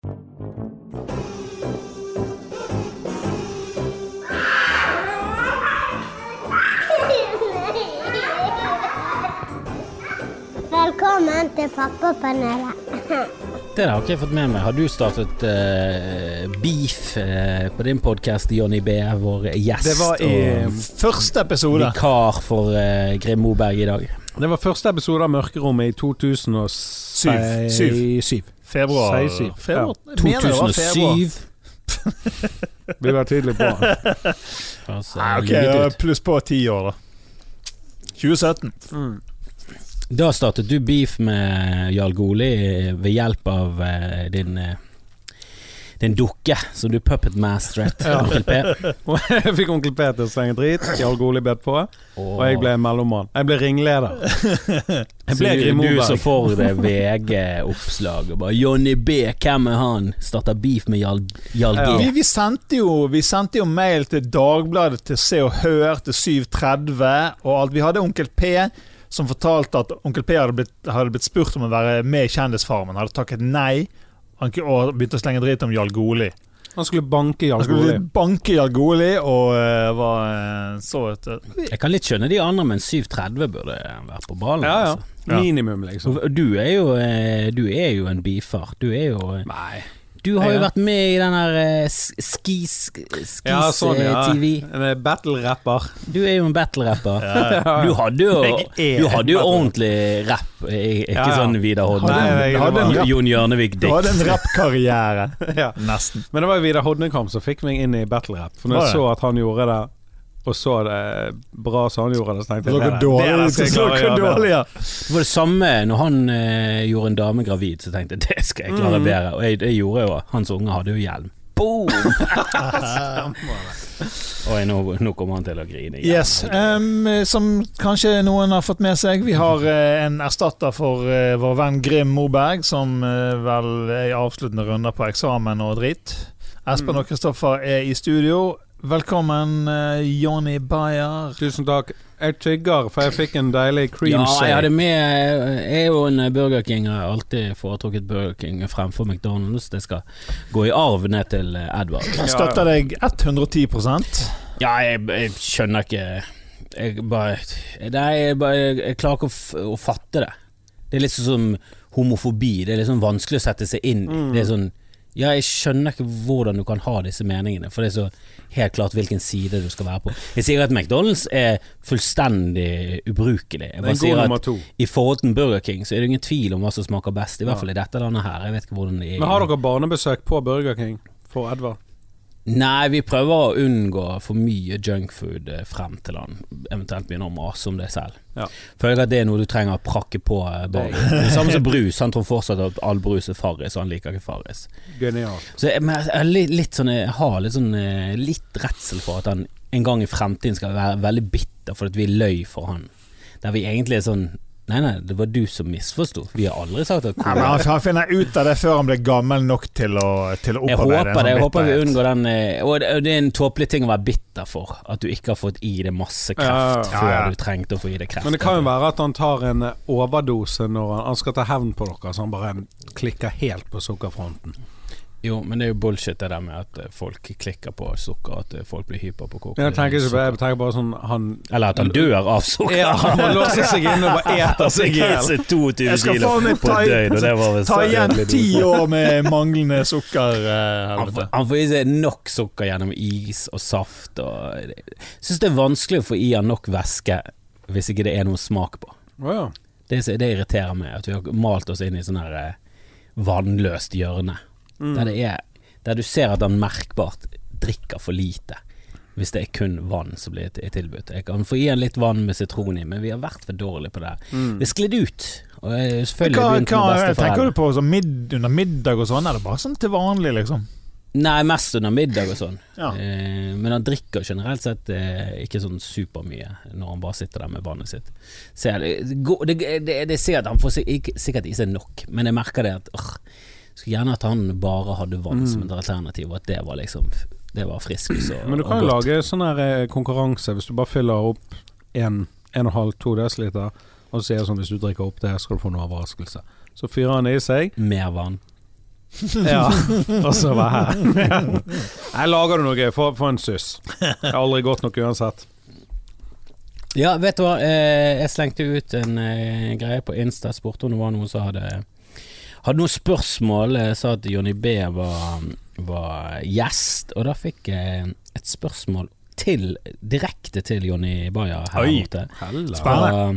Velkommen til Pappapanelet. Det har ikke jeg fått med meg. Har du startet uh, beef uh, på din podkast, Jonny B, vår gjest Det var i første episode. vikar for uh, Grim Moberg i dag? Det var første episode av Mørkerommet i 2007. Syv. Si syv. Februar. Februar. 2007. Vi være tidlig på. Altså, Nei, ok, pluss på ti år, da. 2017. Da startet du beef med Jarl Goli ved hjelp av uh, din eh, en dukke, som du puppet masteret, Onkel P. Og jeg fikk onkel P til å slenge drit. Jarl Goli bedt på. Og jeg ble mellommann. Jeg ble ringleder. Jeg ble Så du, du så for deg VG-oppslag og bare 'Johnny B, hvem er han?' Starter beef med Jarl, G. G. Vi, vi, sendte jo, vi sendte jo mail til Dagbladet, til Se og Hør, til 730 og alt. Vi hadde onkel P som fortalte at onkel P hadde blitt, hadde blitt spurt om å være med i Kjendisfarmen. Hadde takket nei Han- og begynte å slenge dritt om Jarl Goli. Han skulle banke Han Jarl skulle Goli. banke Jarl Goli og uh, var eh, så et Jeg kan litt skjønne de andre, men 730 burde være på ballen. Ja, ja. Altså. Minimum, liksom. Du er jo eh, Du er jo en bifar. Du er jo eh, Nei. Du har jo vært med i den her eh, Skis Skis Ja, sånn, ja. eh, TV. En eh, battle-rapper. Du er jo en battle-rapper. Du hadde jo Du hadde jo ordentlig rapp, ikke sånn Vidar Hodne. Jon Hjørnevik Du hadde en rappkarriere. Ja. Nesten. Men det var jo Vidar Hodnekamp som fikk meg inn i battle-rap. For når jeg så at han gjorde det, og så det bra som han gjorde det, så tenkte jeg Dere det dårlig. Det var det samme når han eh, gjorde en dame gravid, så tenkte jeg det skal jeg klare Mm. bedre. Og jeg, det gjorde jeg jo. Hans unge hadde jo hjelm. Boom! Oi, nå, nå kommer han til å grine igjen. Yes, Um, Som kanskje noen har fått med seg, vi har uh, en erstatter for uh, vår venn Grim Moberg, som uh, vel er i avsluttende runder på eksamen og dritt. Espen Mm. og Kristoffer er i studio. Velkommen, eh, Jonny Bayer. Tusen takk. Jeg tygger, for jeg fikk en deilig cream Ja, shake. jeg hadde med Jeg er jo en Burger King. Jeg har alltid foretrukket Burger King fremfor McDonald's. Det skal gå i arv ned til eh, Edvard. Jeg støtter deg 110% Ja, jeg, jeg skjønner ikke Jeg bare Nei, jeg, bare, jeg klarer ikke å, f å fatte det. Det er litt sånn som homofobi. Det er litt sånn vanskelig å sette seg inn i. Det er sånn Ja, jeg skjønner ikke hvordan du kan ha disse meningene, for det er så helt klart hvilken side du skal være på. Jeg sier at McDonald's er fullstendig ubrukelig. Jeg bare sier at i forhold til Burger King så er det ingen tvil om hva som smaker best, i hvert fall i dette landet her. Jeg vet ikke hvordan det er. Men har dere barnebesøk på Burger King for Edvard? Nei, vi prøver å unngå for mye junkfood eh, frem til han eventuelt begynner å mase om det selv. Ja. Føler at det er noe du trenger å prakke på eh, barnet. Samme som brus. Han tror fortsatt at all brus er Farris, og han liker ikke Farris. Genialt. Så jeg, jeg, er litt, litt sånn, jeg har litt sånn eh, Litt redsel for at han en gang i fremtiden skal være veldig bitter for at vi løy for han. Der vi egentlig er sånn Nei, nei, det var du som misforsto. Vi har aldri sagt at Nei, men han, han finner ut av det før han blir gammel nok til å, til å Jeg opparbeide håper det. Jeg håper vi unngår den eh, Og det det er en tåpelig ting å være bitter for. At du ikke har fått i deg masse kreft Ja, ja, ja. før du trengte å få i deg kreft. Men det kan jo være at han tar en eh, overdose når han, han skal ta hevn på dere, så han bare klikker helt på sukkerfronten. Jo, men det er jo bullshit det der med at eh, folk klikker på sukker, at eh, folk blir hyper på kokain. Jeg tenker ikke på Jeg tenker bare sånn han Eller at han dør av sukker. Ja, han må låse seg inne og bare eter seg i hjel. 22 Jeg skal kilo faen meg på ta, et døgn, og det var vel ta igjen ti år med manglende sukker. eh, Han får, han får i seg nok sukker gjennom is og saft og syns det er vanskelig å få i han nok væske hvis ikke det er noe smak på. Ja. Det, det irriterer meg at vi har malt oss inn i sånn her eh, vannløst hjørne. Mm. Der, det er, der du ser at han merkbart drikker for lite. Hvis det er kun vann som blir tilbudt. Jeg kan få i han litt vann med sitron i, men vi har vært for dårlige på det. Mm. Det sklidd ut. Og jeg selvfølgelig Hva, hva, tenker du på sånn midd, under middag og sånn? Er det bare sånn til vanlig, liksom? Nei, mest under middag og sånn. Ja. Eh, men han drikker generelt sett eh, ikke sånn supermye når han bare sitter der med vannet sitt. Så jeg, det, går- det, det, det ser at han får sikkert i seg nok, men jeg merker det at åh, skulle gjerne at han bare hadde vann som et alternativ, og at det var liksom Det var friskt Men du kan jo lage sånn her eh, konkurranse hvis du bare fyller opp en, en og så sier sånn hvis du drikker opp det, skal du få en overraskelse. Så fyrer han det i seg. Mer vann. Ja, og så være her. Jeg lager du noe få få en suss. Det er aldri godt nok uansett. Ja, vet du hva, eh, jeg slengte ut en eh, greie på Insta, spurte om det var noen som hadde hadde noen spørsmål. Jeg sa at Jonny B var, var gjest, og da fikk jeg et spørsmål til, direkte til Jonny Bayer her Oi. borte. Spennende.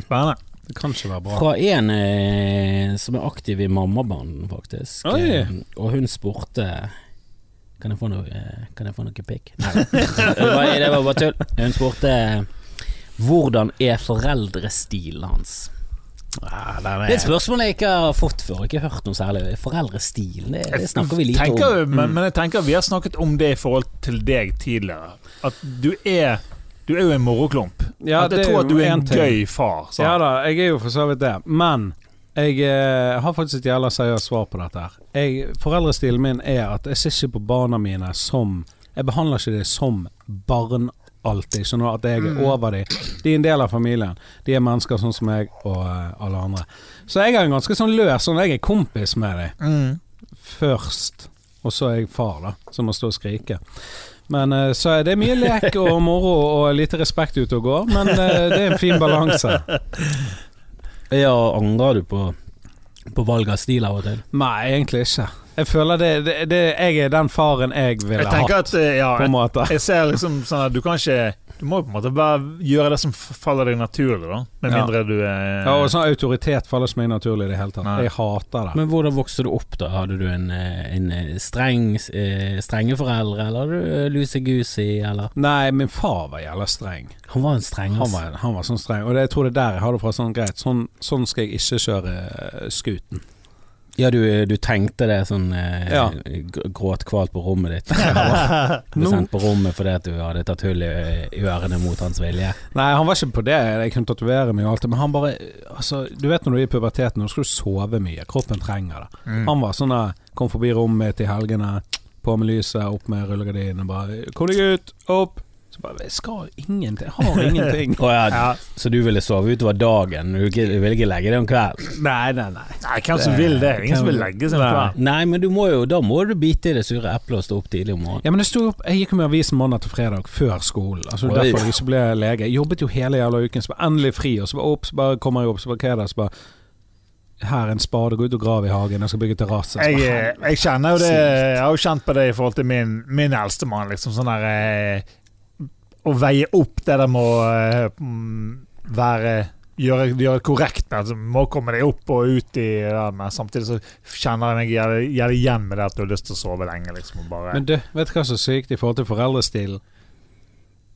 Spennende. Det kan ikke være bra. Fra en eh, som er aktiv i Mammabanden, faktisk. Oi. Eh, og hun spurte Kan jeg få noe, eh, kan jeg få noe pikk? Nei, det var, det var bare tull. Hun spurte hvordan er foreldrestilen hans? Ja, er... Det er et spørsmål jeg ikke har fått før, ikke hørt noe særlig. Foreldrestilen, det, det snakker vi lite tenker, om. Men, men jeg tenker vi har snakket om det i forhold til deg tidligere. At du er Du er jo en moroklump. Ja, at jeg tror at du er en en gøy far. Så. Ja da, jeg er jo for så vidt det. Men jeg eh, har faktisk et jævla seriøst svar på dette. her jeg, Foreldrestilen min er at jeg ser ikke på barna mine som Jeg behandler ikke dem som barn alltid. Skjønner du? At jeg er over dem. De er en del av familien. De er mennesker sånn som meg og eh, alle andre. Så jeg er en ganske sånn løs sånn Jeg er kompis med dem Mm. først. Og så er jeg far, da, som må stå og skrike. Men eh, Så er det mye lek og moro og lite respekt ute og går, men eh, det er en fin balanse. Ja, angrer du på, på valg av stil av og til? Nei, egentlig ikke. Jeg føler det, det, det Jeg er den faren jeg ville Jeg hatt, at eh, ja, på en jeg, måte. jeg ser liksom sånn at du kan ikke Du må jo på en måte bare gjøre det som faller deg naturlig, da. Med Ja. mindre du er Ja, og sånn autoritet faller ikke meg naturlig i det hele tatt. Nei. Jeg hater det. Men hvordan vokste du opp da? Hadde du en, eh, en eh, streng, eh, strenge foreldre, eller hadde du lusegusi, eller? Nei, min far var jævla streng. Han var en streng, Han var, han var sånn streng. Og det, jeg tror det er der jeg har det fra. Sånn greit, sånn, sånn skal jeg ikke kjøre skuten. Ja, du, du tenkte det sånn eh, Ja. gråtkvalt Gråt kvalt på rommet ditt. Ble Nå- sendt på rommet fordi at du hadde tatt hull i, i ørene mot hans vilje. Nei, han var ikke på det. Jeg kunne tatovere meg og alt det, men han bare Altså, du vet når du er i puberteten, nå skal du sove mye. Kroppen trenger det. Mm. Han var sånn der, kom forbi rommet mitt i helgene, på med lyset, opp med rullegardinene, bare 'Kom deg ut! Opp!' Så bare 'Jeg skal ingenting. Jeg har ingenting'. oh, ja, Ja. Så du ville sove utover dagen? Du, ville ikke legge deg om kvelden? nei, nei, nei. Nei, hvem som vil det? Ingen som vil legge seg om kvelden. Nei, men du må jo, da må du bite i det sure eplet og stå opp tidlig om morgenen. Ja, men det sto opp Jeg gikk jo med avisen mandag til fredag før skolen. Altså Oi. Derfor jeg ikke ble lege. Jeg jobbet jo hele jævla uken, så var endelig fri, og så bare opp, så bare kommer jeg opp, så bare hva er det? Så bare Her er en spade, gå ut og grav i hagen, jeg skal bygge terrasse. Så Jeg, eh, jeg kjenner jo det Jeg har jo kjent på det i forhold til min, min eldstemann. Liksom sånn der eh, Å veie opp det der med å eh, mm, være Gjøre, gjøre det korrekt. med, Altså, må komme deg opp og ut i det, men samtidig så kjenner jeg meg Gjør det igjen med det at du har lyst til å sove lenge. Liksom, og bare, Men du, vet du hva som er sykt i forhold til foreldrestilen?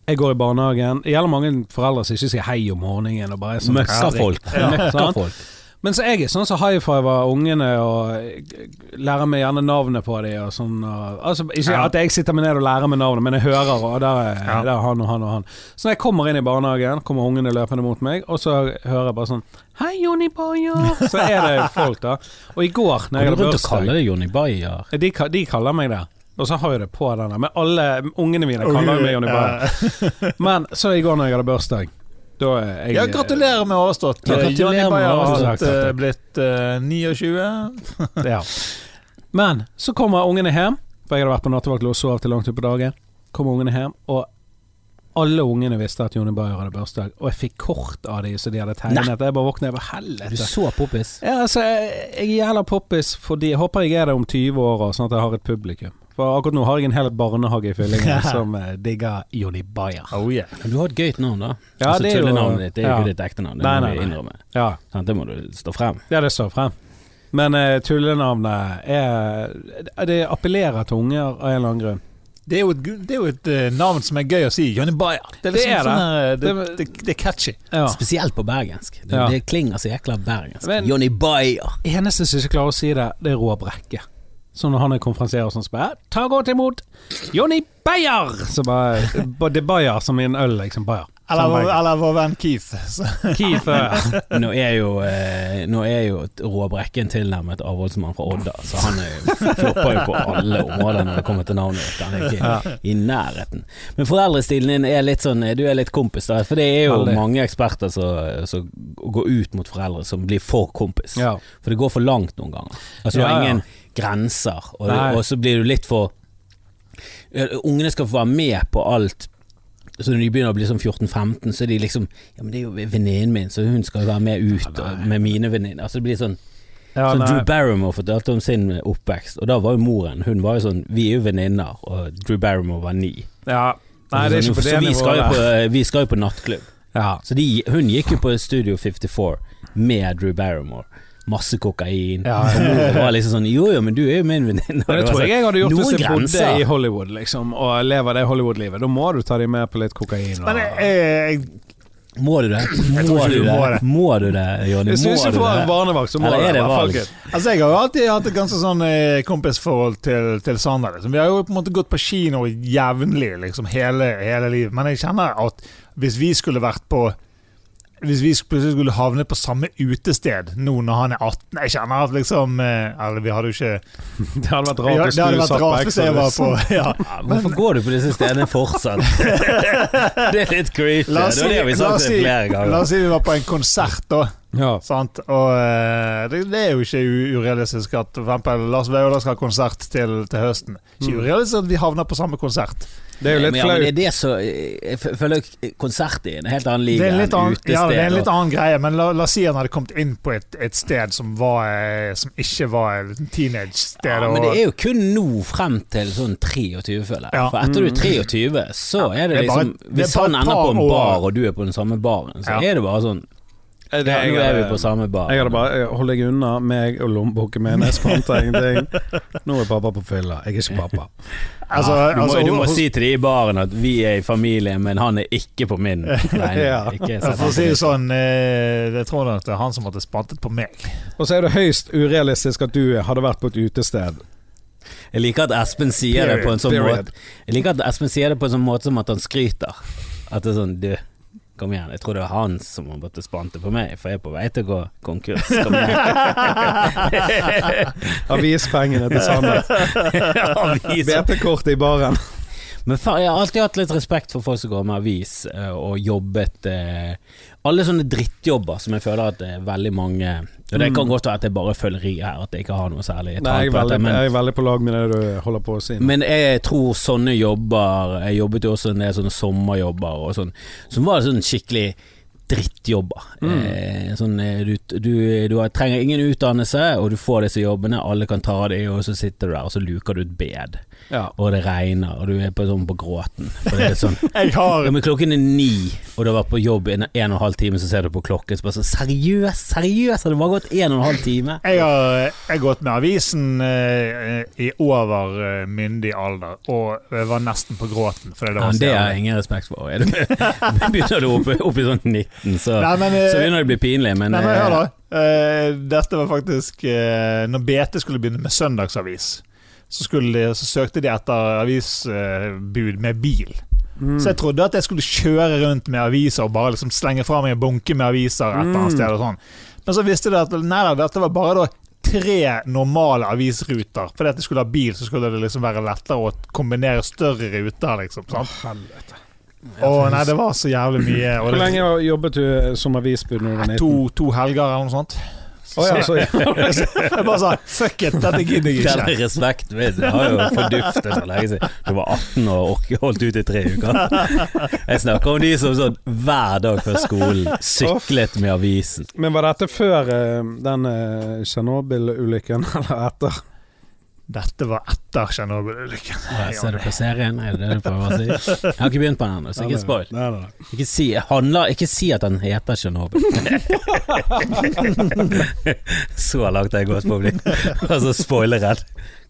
Jeg går i barnehagen. Det gjelder mange foreldre som ikke sier hei om morgenen. Og bare sånn Møkkafolk. Ja. Møkkafolk. Men så jeg er sånn som high fiver ungene og eh, lærer meg gjerne navnet på dem og sånn. Og, altså, ikke Ja. at jeg sitter meg ned og lærer meg navnet, men jeg hører, og der er, Ja. der er han og han og han. Så når jeg kommer inn i barnehagen, kommer ungene løpende mot meg, og så hører jeg bare sånn Hei, Jonny Bayer! Så er det folk, da. Og i går, når jeg hadde bursdag kaller deg Jonny Bayer? de, de kaller meg det. Og så har jeg det på den der. Men alle ungene mine kaller meg Jonny Bayer. Men så i går når jeg hadde bursdag, da er jeg Ja, gratulerer med overstått. Ja, Johnny Bayer har blitt, blitt eh, 29. Ja. Men så kommer ungene hjem, for jeg hadde vært på nattevakt og sov til langt utpå dagen. Kommer ungene hjem, og alle ungene visste at Jonny Bayer hadde bursdag, og jeg fikk kort av dem så de hadde tegnet. Jeg bare våknet, jeg var Er du så poppis? Ja, altså, jeg jeg er jævla poppis fordi jeg håper jeg er det om 20 år, og sånn at jeg har et publikum. For akkurat nå har jeg en hel barnehage i fyllingen som eh, digger Jonny Bayer. Oh yeah. Men du har et gøyt navn, da. Ja, altså, det er Tullenavnet ditt det er jo ja. ikke ditt ekte navn, det Nei, må nei, nei. innrømme. Ja, Sånn, Det må du stå frem. ja det står frem. Men uh, tullenavnet er Det appellerer til unger av en eller annen grunn. Det er jo et, det er jo et uh, navn som er gøy å si. Jonny Bayer. Det er, liksom Det er det. sånn her, det, Det- er catchy. Ja. Spesielt på bergensk. Det, Ja. det klinger så jækla bergensk. Jonny Johnny Bayer. Eneste som ikke klarer å si det, det er Roar Brekke. Så når han er konferansierer sånn, så bare Ta godt imot Jonny Bayer! Så bare Det er Bayer som i en øl, liksom. Bayer. Eller, Sånn eller vår venn Keith. Så. Keith ja. Nå er jo, eh, nå er jo Roar Brekke tilnærmet avholdsmann fra Odda, så han er flopper jo på alle områder når det kommer til navnet ditt. Han er ikke i nærheten. Men foreldrestilen din er litt sånn Du er litt kompis, da. For det er jo Veldig. mange eksperter som, som går ut mot foreldre som blir for kompis. ja. For det går for langt noen ganger. Altså, du Ja, har ja. ingen grenser, og, og så blir du litt for Ungene skal få være med på alt. Så når de begynner å bli sånn 14-15, så er de liksom Ja, men det er jo venninnen min, så hun skal jo være med ut og, med mine venninner. Altså det blir sånn Ja, så nei. Drew Barrymore fortalte om sin oppvekst, og da var jo moren Hun var jo sånn Vi er jo venninner, og Drew Barrymore var ni. ja. Nei, det er Så ikke på det så vi skal, nivået. på, vi skal jo på nattklubb. Ja. Så de, hun gikk jo på Studio 54 med Drew Barrymore. Masse kokain. Ja, ja, var liksom sånn Jo jo, men du er jo min venninne. Men det tror jeg jeg hadde gjort hvis jeg bodde i Hollywood liksom, og lever det Hollywood-livet. Da må du ta dem med på litt kokain. Men Og... jeg, jeg, Må du det? Må du du må det? det. Må du det, Jonny? Hvis du ikke får det? en barnevakt, så må Eller du er det valg? altså jeg har jo alltid hatt et ganske sånn eh, kompisforhold til, til Sander. Liksom. Vi har jo på en måte gått på kino jevnlig liksom, hele, hele livet. Men jeg kjenner at hvis vi skulle vært på hvis vi plutselig skulle havne på samme utested nå når han er 18 Jeg kjenner at liksom eh, Eller vi hadde jo ikke Det hadde vært rart hvis Det hadde du satt på Exodus. ja. Ja, Hvorfor går du på disse stedene fortsatt? det er litt creepy. La oss Det si, har vi la sagt oss si, flere la oss si vi var på en konsert, da. Ja. Sant? Og eh, det, det er jo ikke urealistisk at for eksempel Lars Vaular skal ha konsert til, til høsten. Ikke Mm. urealistisk at vi havner på samme konsert. Det er jo litt flaut. ja, men det er det så Jeg føler konsert er en helt annen liga enn utested. ja, det er en litt annen greie, men la, la oss si han hadde kommet inn på et, et sted som, var, eh, som ikke var et teenage-sted. Ja, men det er jo kun nå frem til sånn 23, føler jeg. Ja. For etter du er 23, så er det det er bare- liksom det er Hvis han ender på en bar, og du er på den samme baren, så Ja. er det bare sånn Det- ja, Nå er vi på samme bar. Jeg hadde bare Hold deg unna meg og lommeboken min. Jeg spanta ingenting. Nå er pappa på fylla. Jeg er ikke pappa. altså, ja, du, må, altså, du må hos- si til de i baren at vi er i familie, men han er ikke på min Nei, Ja. For å si det sånn, eh, jeg tror nok det er han som hadde spantet på meg. Og så er det høyst urealistisk at du hadde vært på et utested. Jeg liker at Espen sier det på en sånn Period. måte Jeg liker at Espen sier det på en sånn måte som at han skryter. At det er sånn Du, kom igjen. Jeg tror det var han som måtte spante på meg, for jeg er på vei til å gå konkurs. Kom igjen. Avispengene til Sander. Avis. BP-kortet i baren. Men jeg har alltid hatt litt respekt for folk som går med avis eh, og jobbet eh, Alle sånne drittjobber som jeg føler at det er veldig mange Og det kan godt være at det er bare føleri her, at jeg ikke har noe særlig Mm. Nei, jeg er, veldig, men jeg er veldig på lag med det du holder på å si. Men jeg tror sånne jobber Jeg jobbet jo også en del sånne sommerjobber og sånn, som var sånn skikkelig drittjobber. Mm. Eh, sånn, eh, du, du, du trenger ingen utdannelse, og du får disse jobbene, alle kan ta de, og så sitter du der og så luker du et bed, ja. og det regner, og du er på, sånn på gråten. Sånn har ja, klokken er ni, og du har vært på jobb en, en og en halv time, så ser du på klokken så bare sånn Seriøst, seriøst, har det bare gått en og en halv time? Jeg har, jeg har gått med avisen eh, i over eh, myndig alder, og var nesten på gråten. Det Ja, så det har jeg ingen respekt for. Er du, begynner du opp, opp i sånn 19, så, Nei, men, eh, så begynner det å bli pinlig. Men, Nei, men eh, hør da. Uh, dette var faktisk uh, Når BT skulle begynne med søndagsavis, så, de, så søkte de etter avisbud med bil. Mm. Så jeg trodde at jeg skulle kjøre rundt med aviser og bare liksom slenge fra meg en bunke med aviser et eller annet Mm. sted. og sånn. Men så visste de at nei, dette var bare da tre normale avisruter. Fordi at jeg skulle ha bil, så skulle det liksom være lettere å kombinere større ruter. liksom. Sant? Helvete. Å nei, det var så jævlig mye. Hvor lenge jobbet du som avisbud når du var 19? to, to helger eller noe sånt. Å ja, så, Jeg bare sa fuck it, dette gidder jeg Den ikke. respekt respekten min har jo forduftet så lenge siden. Du var 18 og holdt ut i tre uker. Jeg snakker om de som sånn hver dag før skolen syklet med avisen. Men var dette før eh, den uh, Tsjernobyl-ulykken, eller etter? Dette var etter Tsjernobyl-ulykken. Ja, Ser du på serien? Er det det du prøver å si? Jeg har ikke begynt på den ennå, så ikke spoil. Nei, nei, nei. Ikke si, handler, ikke si at den heter Tsjernobyl. Så langt har jeg gått på å bli altså, spoilerredd.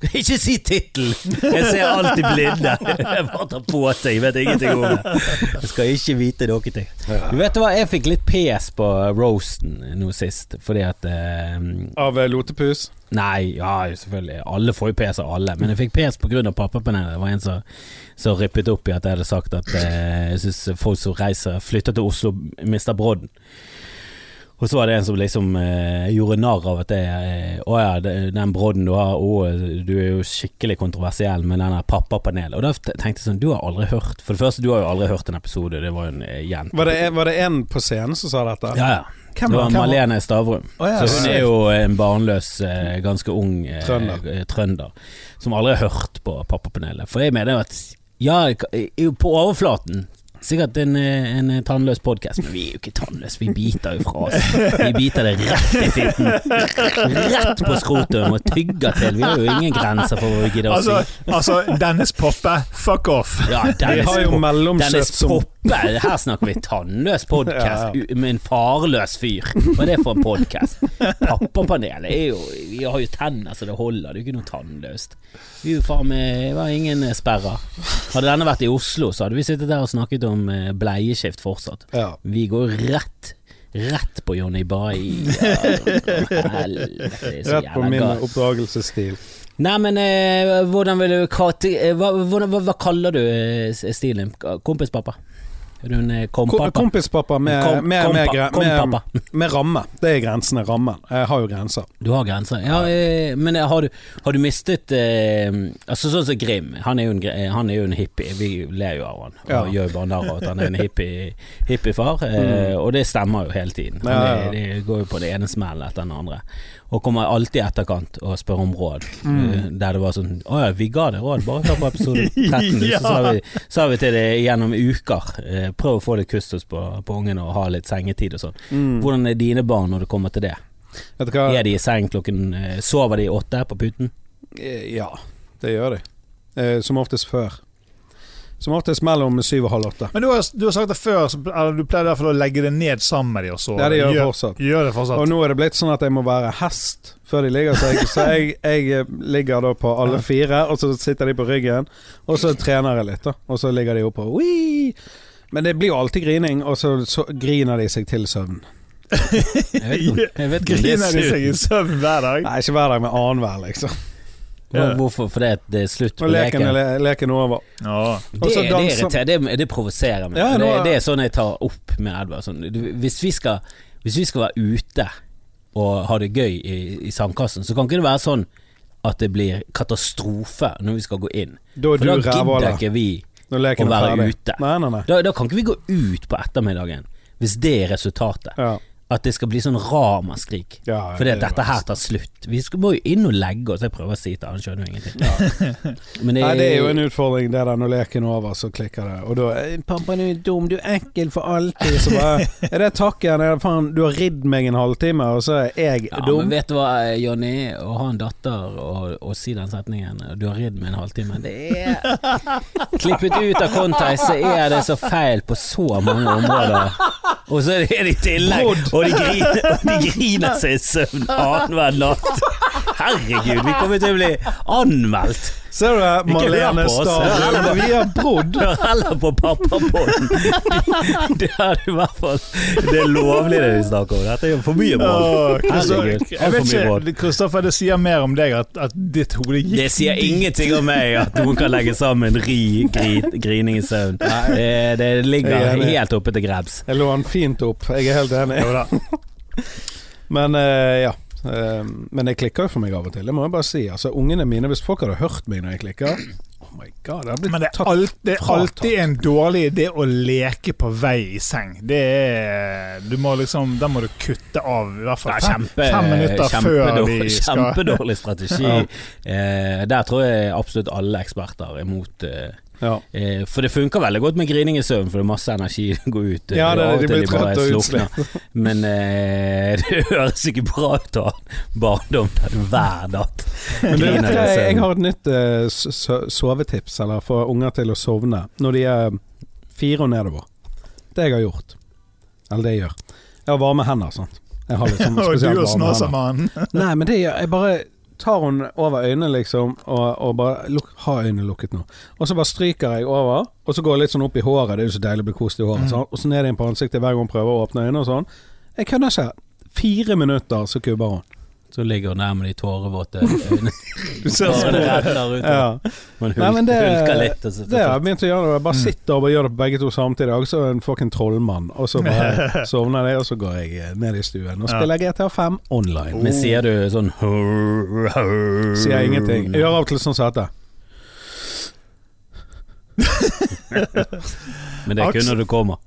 Ikke si tittel! Jeg ser alltid blinde. Jeg bare tar på seg, jeg vet ingenting om det. Jeg skal ikke vite noe ting. Du vet hva, jeg fikk litt PS på roasten nå sist, fordi at eh, Av eh, Lotepus? Nei, ja selvfølgelig. Alle får jo PS av alle. Men jeg fikk PS pga. pappapanelet. Det var en som, som rippet opp i at jeg hadde sagt at eh, jeg syns folk som reiser, flytter til Oslo, mister brodden. Og så var det en som liksom eh, gjorde narr av at det eh, Å ja, det, den brodden du har, å, du er jo skikkelig kontroversiell med den der pappapanelet. Og da tenkte jeg sånn, du har aldri hørt For det første, du har jo aldri hørt en episode, det var jo en eh, jente. Var det, var det en på scenen som sa dette? Ja, ja. Hvem Det var hvem Malene Stavrum. Oh, ja, Så hun er jo en barnløs, eh, ganske ung eh, Trønder. trønder. Som aldri har hørt på Pappapanelet. For jeg mener jo at Ja, på overflaten Sikkert en, eh, en tannløs podkast, men vi er jo ikke tannløse. Vi biter jo fra oss. Vi biter det rett i fitten. Rett på skrotum og tygger til. Vi har jo ingen grenser for hva vi gidder å Altså, si. altså Dennis Poppe, fuck off! Ja, Vi Dennis har jo Pop- som Poppe, her snakker vi tannløs podkast Ja, med en farløs fyr. Hva er det for en podkast? Pappapanelet er jo Vi har jo tenner så det holder, det er jo ikke noe tannløst. Vi er jo faen meg Det var ingen eh, sperrer. Hadde denne vært i Oslo, så hadde vi sittet der og snakket om eh, bleieskift fortsatt. Ja. Vi går rett Rett på Johnny er så Rett på min galt. oppdragelsesstil. Nei, men eh, hvordan vil du kate- eh, hva, hva, hva kaller du eh, stilen? Kompispappa? Ko- kompappa? Kompispappa med, Kom- med, kompa- med, med, med ramme. Det er grensene. Rammen. Jeg har jo grenser. Du har grenser. Ja, eh, men eh, har du, har du mistet eh, Altså Sånn som Grim, han er, en, eh, han er jo en hippie. Vi ler jo av han og Ja. gjør bare narr av at han er en hippie, hippiefar, eh, og det stemmer jo hele tiden. Han Mm. Er, det går jo på det ene smellet etter den andre. Og kommer alltid i etterkant og spør om råd. Mm. eh, Der det var sånn Å ja, vi ga deg råd, bare hør på episode 13. ja. Så sa vi, sa vi til det gjennom uker. eh, Prøv å få litt kustus på, på ungen og ha litt sengetid og sånn. Mm. Hvordan er dine barn når det kommer til det? Er de i seng klokken eh, Sover de åtte på puten? Ja, det gjør de. Som oftest før. Som oftest mellom syv og halv åtte. Men du har, du har sagt det før, eller du pleide å legge det ned sammen med de og. Ja, det gjør jeg Gjør- fortsatt. Gjør det fortsatt. Og nå er det blitt sånn at jeg må være hest før de ligger seg. Så jeg, jeg eh, ligger da på alle fire, og så sitter de på ryggen. Og så trener jeg litt, da. Og så ligger de oppå. Wii! Men det blir jo alltid grining, og så, så griner de seg til søvn. Jeg vet ikke, jeg vet ikke om det er Griner de seg i søvn hver dag? Nei, ikke hver dag, men annenhver, liksom. Hvor- Hvorfor? Fordi det er slutt på leken, leken? er le- leken er over. Ja. Det, så det, irriterer- det, det provoserer meg. Ja, nå- det, det er sånn jeg tar opp med Edvard. Sånn, hvis, vi skal, hvis vi skal være ute og ha det gøy i, i sandkassen, så kan ikke det være sånn at det blir katastrofe når vi skal gå inn. Da er For da gidder ikke vi Når leken å er være ferdig. ute. Nei, nei, nei. Da, da kan ikke vi gå ut på ettermiddagen, hvis det er resultatet. Ja. At det skal bli sånn ramaskrik. Ja, Fordi det at dette her tar slutt. Vi skal, må jo inn og legge oss. Jeg prøver å si til han, skjønner jo ingenting. Men Nei, det er jo en utfordring, det der når leken er over, så klikker det. Og da 'Pappa, du er dum, du er ekkel for alltid'. Så bare Er det takken? Er det faen, du har ridd meg en halvtime, og så er jeg Ja, men vet du hva, Jonny, å ha en datter og, og si den setningen 'du har ridd meg en halvtime', det er Klippet ut av kontekst, så er det så feil på så mange områder. Og så er det i tillegg Og de griner, og de griner seg i søvn annenhver natt. Herregud, vi kommer til å bli anmeldt. Ser du det, Marlene. Stavrum? Vi har brodd. Hør heller på pappapodden. Det er i hvert fall Det er lovlig det vi snakker om. Dette er jo for mye bråd. Kristoffer- Herregud. jeg vet ikke, Kristoffer, det sier mer om deg at, at ditt hode gikk Det sier ingenting om meg at noen kan legge sammen ri, gri, grining i søvn. Det, det ligger er helt oppe til grebs. Jeg lå han fint opp, jeg er helt enig. Jo da. Men eh, ja. Eh, men jeg klikker jo for meg av og til, det må jeg bare si. Altså Ungene mine, hvis folk hadde hørt meg når jeg klikker Oh my god, blitt Men det er, tatt alt, det er alltid en dårlig idé å leke på vei i seng. Det er Du må liksom Da må du kutte av i hvert fall Ja, fem, kjempe, fem minutter før de skal kjempedårlig strategi. Eh, der tror jeg absolutt alle eksperter er imot eh, Ja. Eh, For det funker veldig godt med grining i søvn, for det er masse energi som går ut. eh, Ja, det- det, det de blir trøtt og slukner. Men eh, det høres ikke bra ut å ha barndom der du hver natt Men hva, i jeg, jeg har et nytt eh, sovetips, eller for unger til å sovne, når de er fire og nedover. Det jeg har gjort. Eller det jeg gjør. Jeg har varme hender, sant. Jeg har litt sånn spesielt varme hender. Nei, men det jeg bare tar hun over øynene, liksom, og, og bare luk, Ha øynene lukket nå. Og så bare stryker jeg over, og så går jeg litt sånn opp i håret. Det er jo så deilig å bli kost i håret. Sant? Og så ned inn på ansiktet hver gang hun prøver å åpne øynene og sånn. Jeg kødder ikke. Fire minutter, så kubber hun. Så ligger hun der med de tårevåte øynene. Du ser Bare det så renner ut. Ja. Man Nei, men hulker, det- hulker litt. Og så, Det har jeg begynt å gjøre. Jeg Mm. bare sitter og bare gjør det på begge to samtidig. Jeg er også en fucking trollmann. Og så bare sovner jeg, og så går jeg eh, ned i stuen og Ja. spiller GTA5 online. Men sier du sånn hurr, hurr, Sier jeg ingenting. Jeg gjør av og til sånn som dette. Men det er kun når du kommer.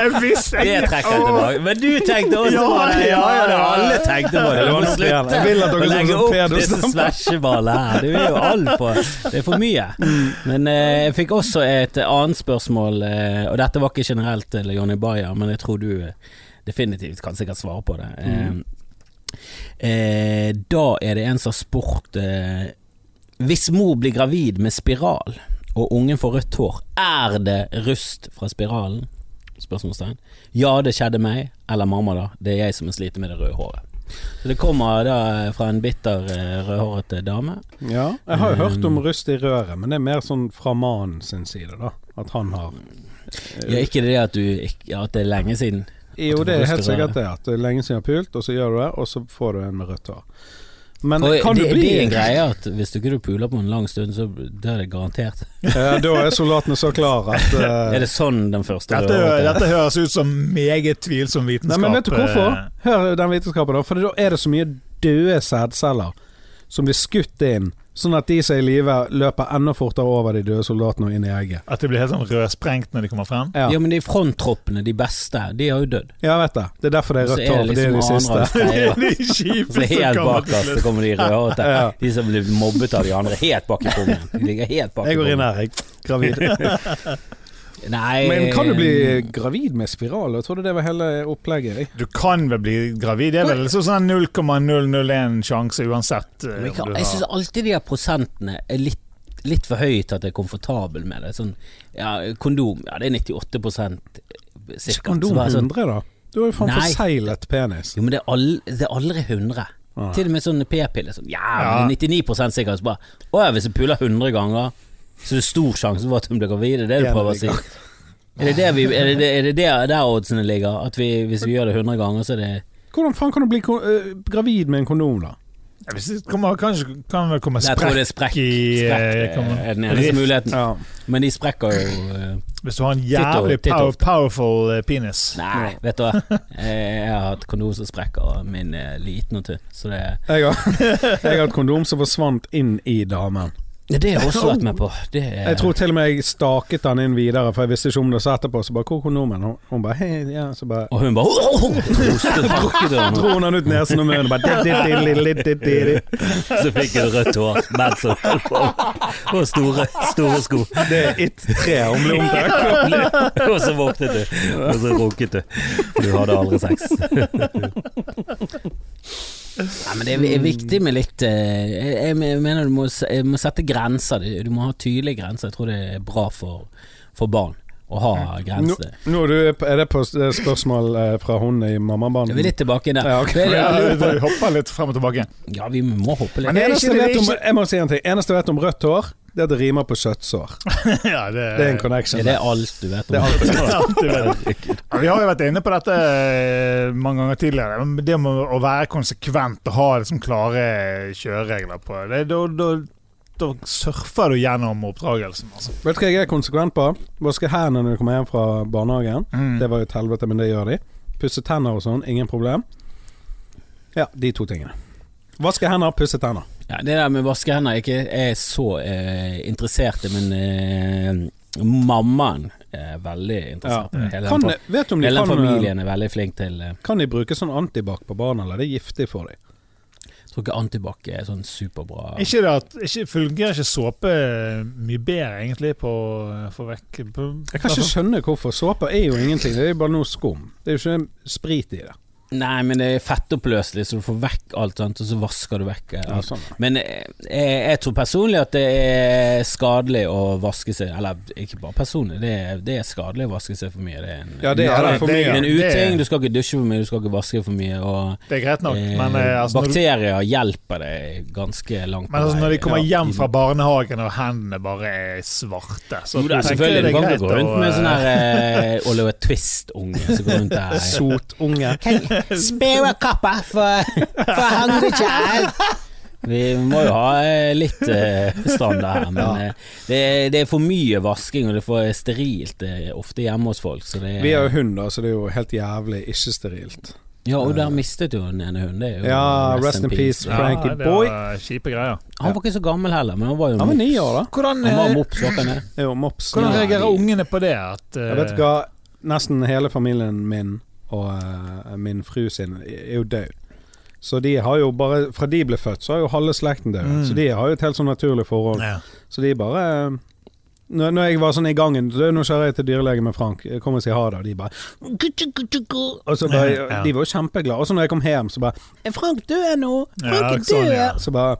Jeg visste Det trekker jeg tilbake. Men du tenkte også på det! Ja, ja, ja. alle tenkte på det. Du må slutte. Jeg vil at dere å legge opp pedo disse stemme. her. Det er jo altfor Det er for mye. Men eh, jeg fikk også et annet spørsmål, eh, og dette var ikke generelt til Jonny Bayer, men jeg tror du eh, definitivt kan sikkert svare på det. Eh, eh, da er det en som har spurt eh, Hvis mor blir gravid med spiral, og ungen får rødt hår, er det rust fra spiralen? Spørsmålstegn. Ja, det skjedde meg, eller mamma, da. Det er jeg som er sliten med det røde håret. Så det kommer da fra en bitter eh, rødhårete dame. Ja, jeg har jo hørt om rust i røret, men det er mer sånn fra mannen sin side, da. At han har Ja, ikke det at du At det er lenge siden. Jo, det er helt sikkert det. At det er lenge siden jeg har pult, og så gjør du det, og så får du en med rødt hår. Men Og kan det, du bli det er en greie at hvis du ikke puler på en lang stund, så da er det garantert. Ja, Da er soldatene så klare at uh, Er det sånn den første Dette, rødhårete dette høres ut som meget tvilsom vitenskap. Nei, men vet du hvorfor? eh, Hør den vitenskapen, da. For da er det så mye døde sædceller som blir skutt inn, sånn at de som er i live, løper enda fortere over de døde soldatene og inn i egget. At de blir helt sånn rødsprengt når de kommer frem? Ja, Ja, men de fronttroppene, de beste, de har jo dødd. ja vet det. Det er derfor det er rødt hår, det for det er de liksom siste. de Så helt bakerst så kommer de rødhårete. Ja. De som blir mobbet av de andre, helt bak i pungen. De ligger helt bak i Jeg går inn her, jeg. Gravid. Nei Men kan du bli gravid med spiral? Jeg trodde det var hele opplegget. jeg. Du kan vel bli gravid? Det er vel sånn 0,001 sjanse uansett. eh, Jeg, jeg syns alltid de her prosentene er litt, litt for høye til at jeg er komfortabel med det. Sånn, ja, kondom, ja det er 98 Ikke cirka. kondom Så bare sånn, 100, da? Du har jo faen forseglet penis. jo, men det er, all, det er aldri 100. Ah. Til og med sånn p-piller. Sånn, ja, Ja. 99 sikkert. Så bare Å ja, hvis jeg puler 100 ganger, så det er stor sjanse for at hun blir gravid. Det er det du prøver å si. Er det, det vi, er det, det- er det der, der oddsene ligger? At vi, hvis vi gjør det 100 ganger, så er det Hvordan faen kan du bli øh, gravid med en kondom, da? Ja, Hvis det kommer, kanskje kan vel komme tror det er sprekk sprekk. i Sprekk uh, er den eneste muligheten. Ja. Men de sprekker jo uh, Hvis du har en jævlig Titto, power, titto. powerful eh, penis. Nei, vet du hva. Jeg har hatt kondom som sprekker, min er liten og tynn. Så det Jeg har, jeg har et kondom som forsvant inn i damen. Det har jeg også vært med på. Det er, Jeg tror til og med jeg staket han inn videre, for jeg visste ikke om det. Så etterpå så bare 'Hvor er kondomen?' Hun, hun bare hei, ja, så bare Og hun bare Dro han ut nesen og munnen og bare. Så fikk jeg rødt hår mens hun holdt på. Og store, store sko. Det er It 3 hun ble. Og så våknet du, og så runket du. Du hadde aldri sex. Nei, men det er, er viktig med litt eh, Jeg, mener du må, jeg må sette grenser. Du må ha tydelige grenser. Jeg tror det er bra for, for barn å ha grenser. nå er, du, er det på spørsmål eh, fra hun i Er mammabanen? vi litt tilbake der? Ja, okay. Ja, du hopper litt frem og tilbake. ja, vi må hoppe litt. Men det er Eneste ikke- jeg, det er vet om, jeg må si en ting. Eneste jeg vet om rødt hår, det er at det rimer på kjøttsår. ja, det, Det er en connection. Ja, det alt du vet om? Det er alt. du vet. Vi har jo vært inne på dette eh, mange ganger tidligere. Det med å være konsekvent og ha liksom klare kjøreregler på det, da, da, da surfer du gjennom oppdragelsen. Altså. Vet du hva jeg er konsekvent på? Vaske hendene når du kommer hjem fra barnehagen. Mm. Det var jo et helvete, men det gjør de. Pusse tenner og sånn, ingen problem. Ja, de to tingene. Vaske hender, pusse tenner. Ja, det der med å vaske hender er ikke jeg er så eh, interessert i, men eh, mammaen er veldig interessert Ja. Hele, Kan, den, vet om de hele den kan, familien er veldig flink til eh, kan de bruke sånn antibac på barna, eller er det giftig for dem? Jeg tror ikke antibac er sånn superbra. Ikke det at, ikke, Fungerer ikke såpe mye bedre, egentlig, på å få vekk på, Jeg kan ikke skjønne hvorfor. Såpe er jo ingenting, det er jo bare noe skum. Det er jo ikke sprit i det. Nei, men det er fettoppløselig, så du får vekk alt sånt, og så vasker du vekk alt. Ja, alt. sånn. Men eh, jeg, jeg tror personlig at det er skadelig å vaske seg Eller ikke bare personlig, det er, det er skadelig å vaske seg for mye. Det er en, Ja, det er det for mye. en uting. Du skal ikke dusje for mye, du skal ikke vaske for mye. Og Det er greit nok, eh, men, eh, altså, når, du- bakterier hjelper deg ganske langt men altså, når de kommer Ja. hjem fra barnehagen og hendene bare er svarte så Jo da, selvfølgelig. Du kan ikke gå rundt med sånn her Oliver Twist-unge som går rundt der. Sotunge. Spare a copper for, for hungry child. Vi må jo ha eh, litt eh, standard her, men Ja. eh, det, er, det er for mye vasking, og det er for sterilt ofte hjemme hos folk. Så det er, Vi har jo hund, da, så det er jo helt jævlig ikke sterilt. Ja, og der mistet jo den ene hunden. Ja, rest in peace. peace Frankie ja, boy. kjipe greier. Han var ikke så gammel heller, men han var jo Han var ni år, da. Hvordan, Han var mops, ikke? Jo, mops. hvordan Ja, reagerer de- ungene på det? At, uh... Jeg vet du hva, nesten hele familien min og eh, min fru sin er jo død. Så de har jo bare Fra de ble født, så har jo halve slekten dødd. Mm. Så de har jo et helt sånn naturlig forhold. Ja. Så de bare eh, når, når jeg var sånn i gangen Nå kjører jeg til dyrelege med Frank, jeg kommer og sier ha det, og de bare Og så bare Ja. De var jo kjempeglade. Og så når jeg kom hjem, så bare Er Frank død nå? Frank er sånn, død! Så bare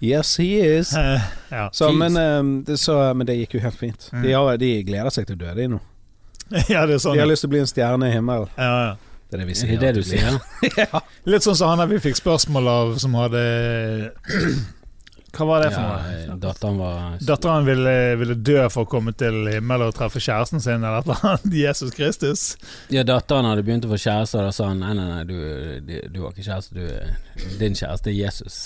Yes, he is. Uh, ja. Så, men, um, det, så, men det gikk jo helt fint. Mm. De, har, de gleder seg til å dø, de nå. ja, det er sånn. De har lyst til å bli en stjerne i himmelen. Ja, ja. Det er det vi Er sier. det det du sier. ja. Litt sånn som han der vi fikk spørsmål av, som hadde Hva var det for noe? datteren var Datteren ville, ville dø for å komme til himmelen og treffe kjæresten sin, eller et eller annet. Jesus Kristus. Ja, datteren hadde begynt å få kjæreste, og da sa han nei, nei, nei, du, du, har ikke kjæreste, du Din kjæreste er Jesus.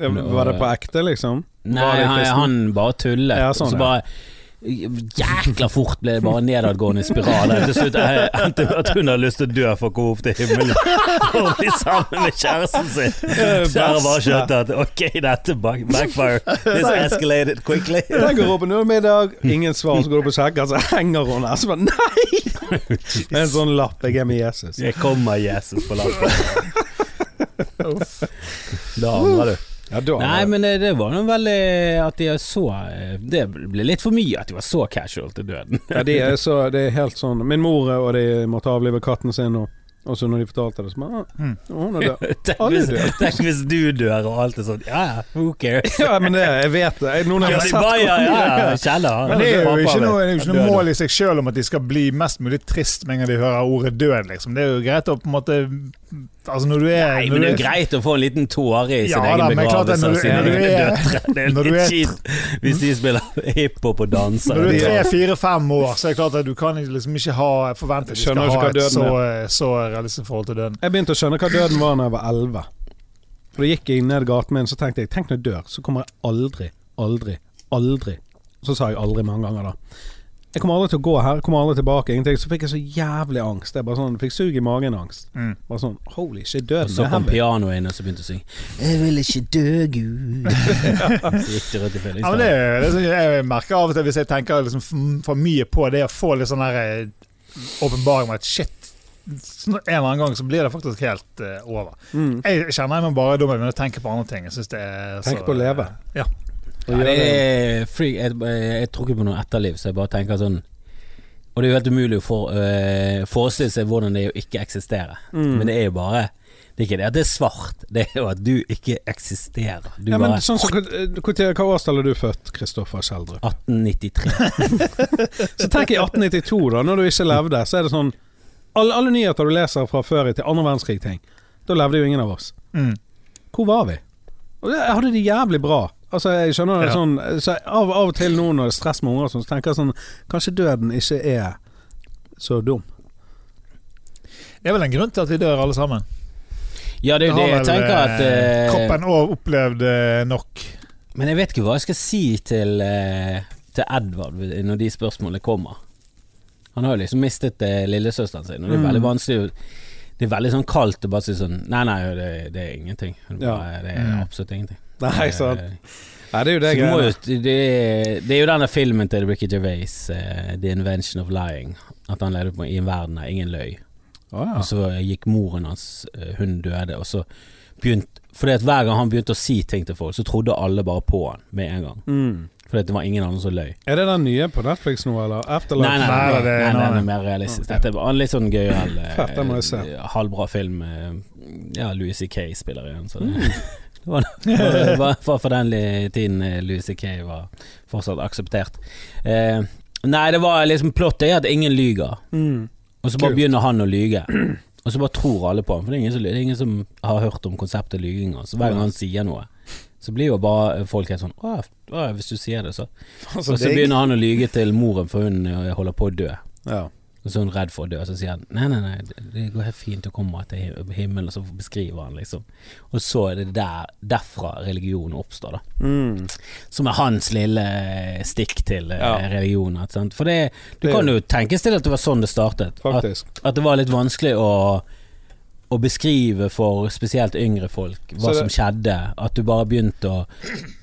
Ja, Var det på ekte, liksom? Nei, han, han bare tullet. Ja, sånn, så ja. bare Jækla fort ble det bare nedadgående spiral. Til slutt eh, endte med at hun hadde lyst til å dø for å komme opp til himmelen for å bli sammen med kjæresten sin. Så bare skjønte at ok, dette back backfire. This escalated quickly. Den går opp, nå er middag, ingen svar, så går du og sjekker, så henger hun der. Så bare nei! Med en sånn lapp. Jeg er med Jesus. Jeg kommer Jesus på lappen. Da angrer du. Ja, da, Nei, men det, det var nå veldig at de er så eh, Det ble litt for mye at de var så casual til døden. ja, de er så, det er helt sånn Min mor og de måtte avlive katten sin, og, og så når de fortalte det, så bare ah, Mm. Hun er død. Tenk Alle hvis, dør. tenk hvis du dør og alt er sånn Ja, ja, who cares? Ja, men det, jeg vet det. Noen har sett bare, ja, ja, ja. Men det er jo ikke noe, jo ikke noe mål i seg sjøl om at de skal bli mest mulig trist med en gang de hører ordet død, liksom. Det er jo greit å på en måte Altså, når du er Nei, når men det er du jo greit å få en liten tåre i sin Ja egen da, det, begravelse når av du- når du er- døtre. Det er når du litt kjipt hvis de spiller hiphop og danser. Når du er Det tre, er- fire, fem år, så er det klart at du kan liksom ikke ha forvente at du skal ha et så, så realistisk forhold til døden. Jeg begynte å skjønne hva døden var da jeg var elleve. For da gikk jeg ned gaten min, så tenkte jeg tenk når jeg dør, så kommer jeg aldri, aldri, aldri Så sa jeg aldri mange ganger, da. Jeg kommer aldri til å gå her, kommer aldri tilbake. Ingenting. Så fikk jeg så jævlig angst. Jeg bare sånn, fikk sug i magen-angst. Mm. Bare sånn Holy shit, Og så kom pianoet inn og så begynte å synge 'Jeg vil ikke dø, Gud'. Ja, men det, det, sånn- jeg merker av og til hvis jeg tenker liksom for mye på det å få litt sånn eh, åpenbaring om at shit En eller annen gang så blir det faktisk helt uh, over. Mm. Jeg kjenner meg bare dum, men jeg tenker på andre ting. Jeg synes det er Tenk så, på å leve. Ja. Ja, det er freak. Jeg, jeg tror ikke på noe etterliv, så jeg bare tenker sånn Og det er jo helt umulig å for, øh, forestille seg hvordan det er å ikke eksistere. Mm. Men det er jo bare Det er ikke det at det er svart, det er jo at du ikke eksisterer. Du Ja, men bare sånn hvor- Hva årstall er du født, Kristoffer Schjelderup? 1893. Så tenk i 1892, da, når du ikke levde, så er det sånn Alle, alle nyheter du leser fra før i til andre verdenskrig-ting, da levde jo ingen av oss. Mm. Hvor var vi? Og jeg hadde det jævlig bra. Altså, jeg skjønner det Ja. sånn så av, av og til nå når det er stress med unger, sånn, så tenker jeg sånn Kanskje døden ikke er så dum. Det er vel en grunn til at vi dør alle sammen. Ja, det er jo det jeg tenker at eh, øh, Kroppen òg opplevd eh, nok. Men jeg vet ikke hva jeg skal si til, øh, til Edvard når de spørsmålene kommer. Han har jo liksom mistet eh, lillesøsteren sin, og det er Mm. veldig vanskelig å Det er veldig sånn kaldt å bare si sånn Nei, nei, det, det er ingenting. Det Ja. det er Mm. absolutt ingenting. Nei, sant. Eh, Nei, det er jo det greiene. det, det er jo denne filmen til Ricky Gervais, uh, 'The Invention of Lying'. At han levde på, i en verden der ingen løy. Oh, ja. Og så gikk moren hans, eh, hun døde, og så begynte Fordi at hver gang han begynte å si ting til folk, så trodde alle bare på han med en gang. Mm. Fordi det var ingen andre som løy. Er det den nye på Netflix nå, eller? Afterlife? Nei, nei, Nei, nei, nei, nei, nei, er mer realistisk. Okay. Dette var en litt sånn gøyal halvbra film. Ja, Louis C.K. spiller igjen, så Mm. det, var for, den tiden Lucy Kay var fortsatt akseptert. Eh, nei, det var liksom plottet er at ingen lyger, Mm. og så bare Kult. begynner han å lyge. Og så bare tror alle på han, for det er ingen som, det er ingen som har hørt om konseptet lyging. Så hver gang han sier noe, så blir jo bare folk helt sånn Å, å hvis du sier det, så Altså, Og så begynner han å lyge til moren, for hun eh, holder på å dø. Ja. Og så er hun redd for å dø, og så sier han nei, nei, nei, det- går helt fint å komme til himmelen, og så beskriver han liksom. Og så er det der, derfra religionen oppstår, da. Mm. Som er hans lille stikk til eh, Ja. religionen. For det, du Det- kan jo tenkes til at det var sånn det startet. At, at det var litt vanskelig å å beskrive for spesielt yngre folk hva det- som skjedde. At du bare begynte å,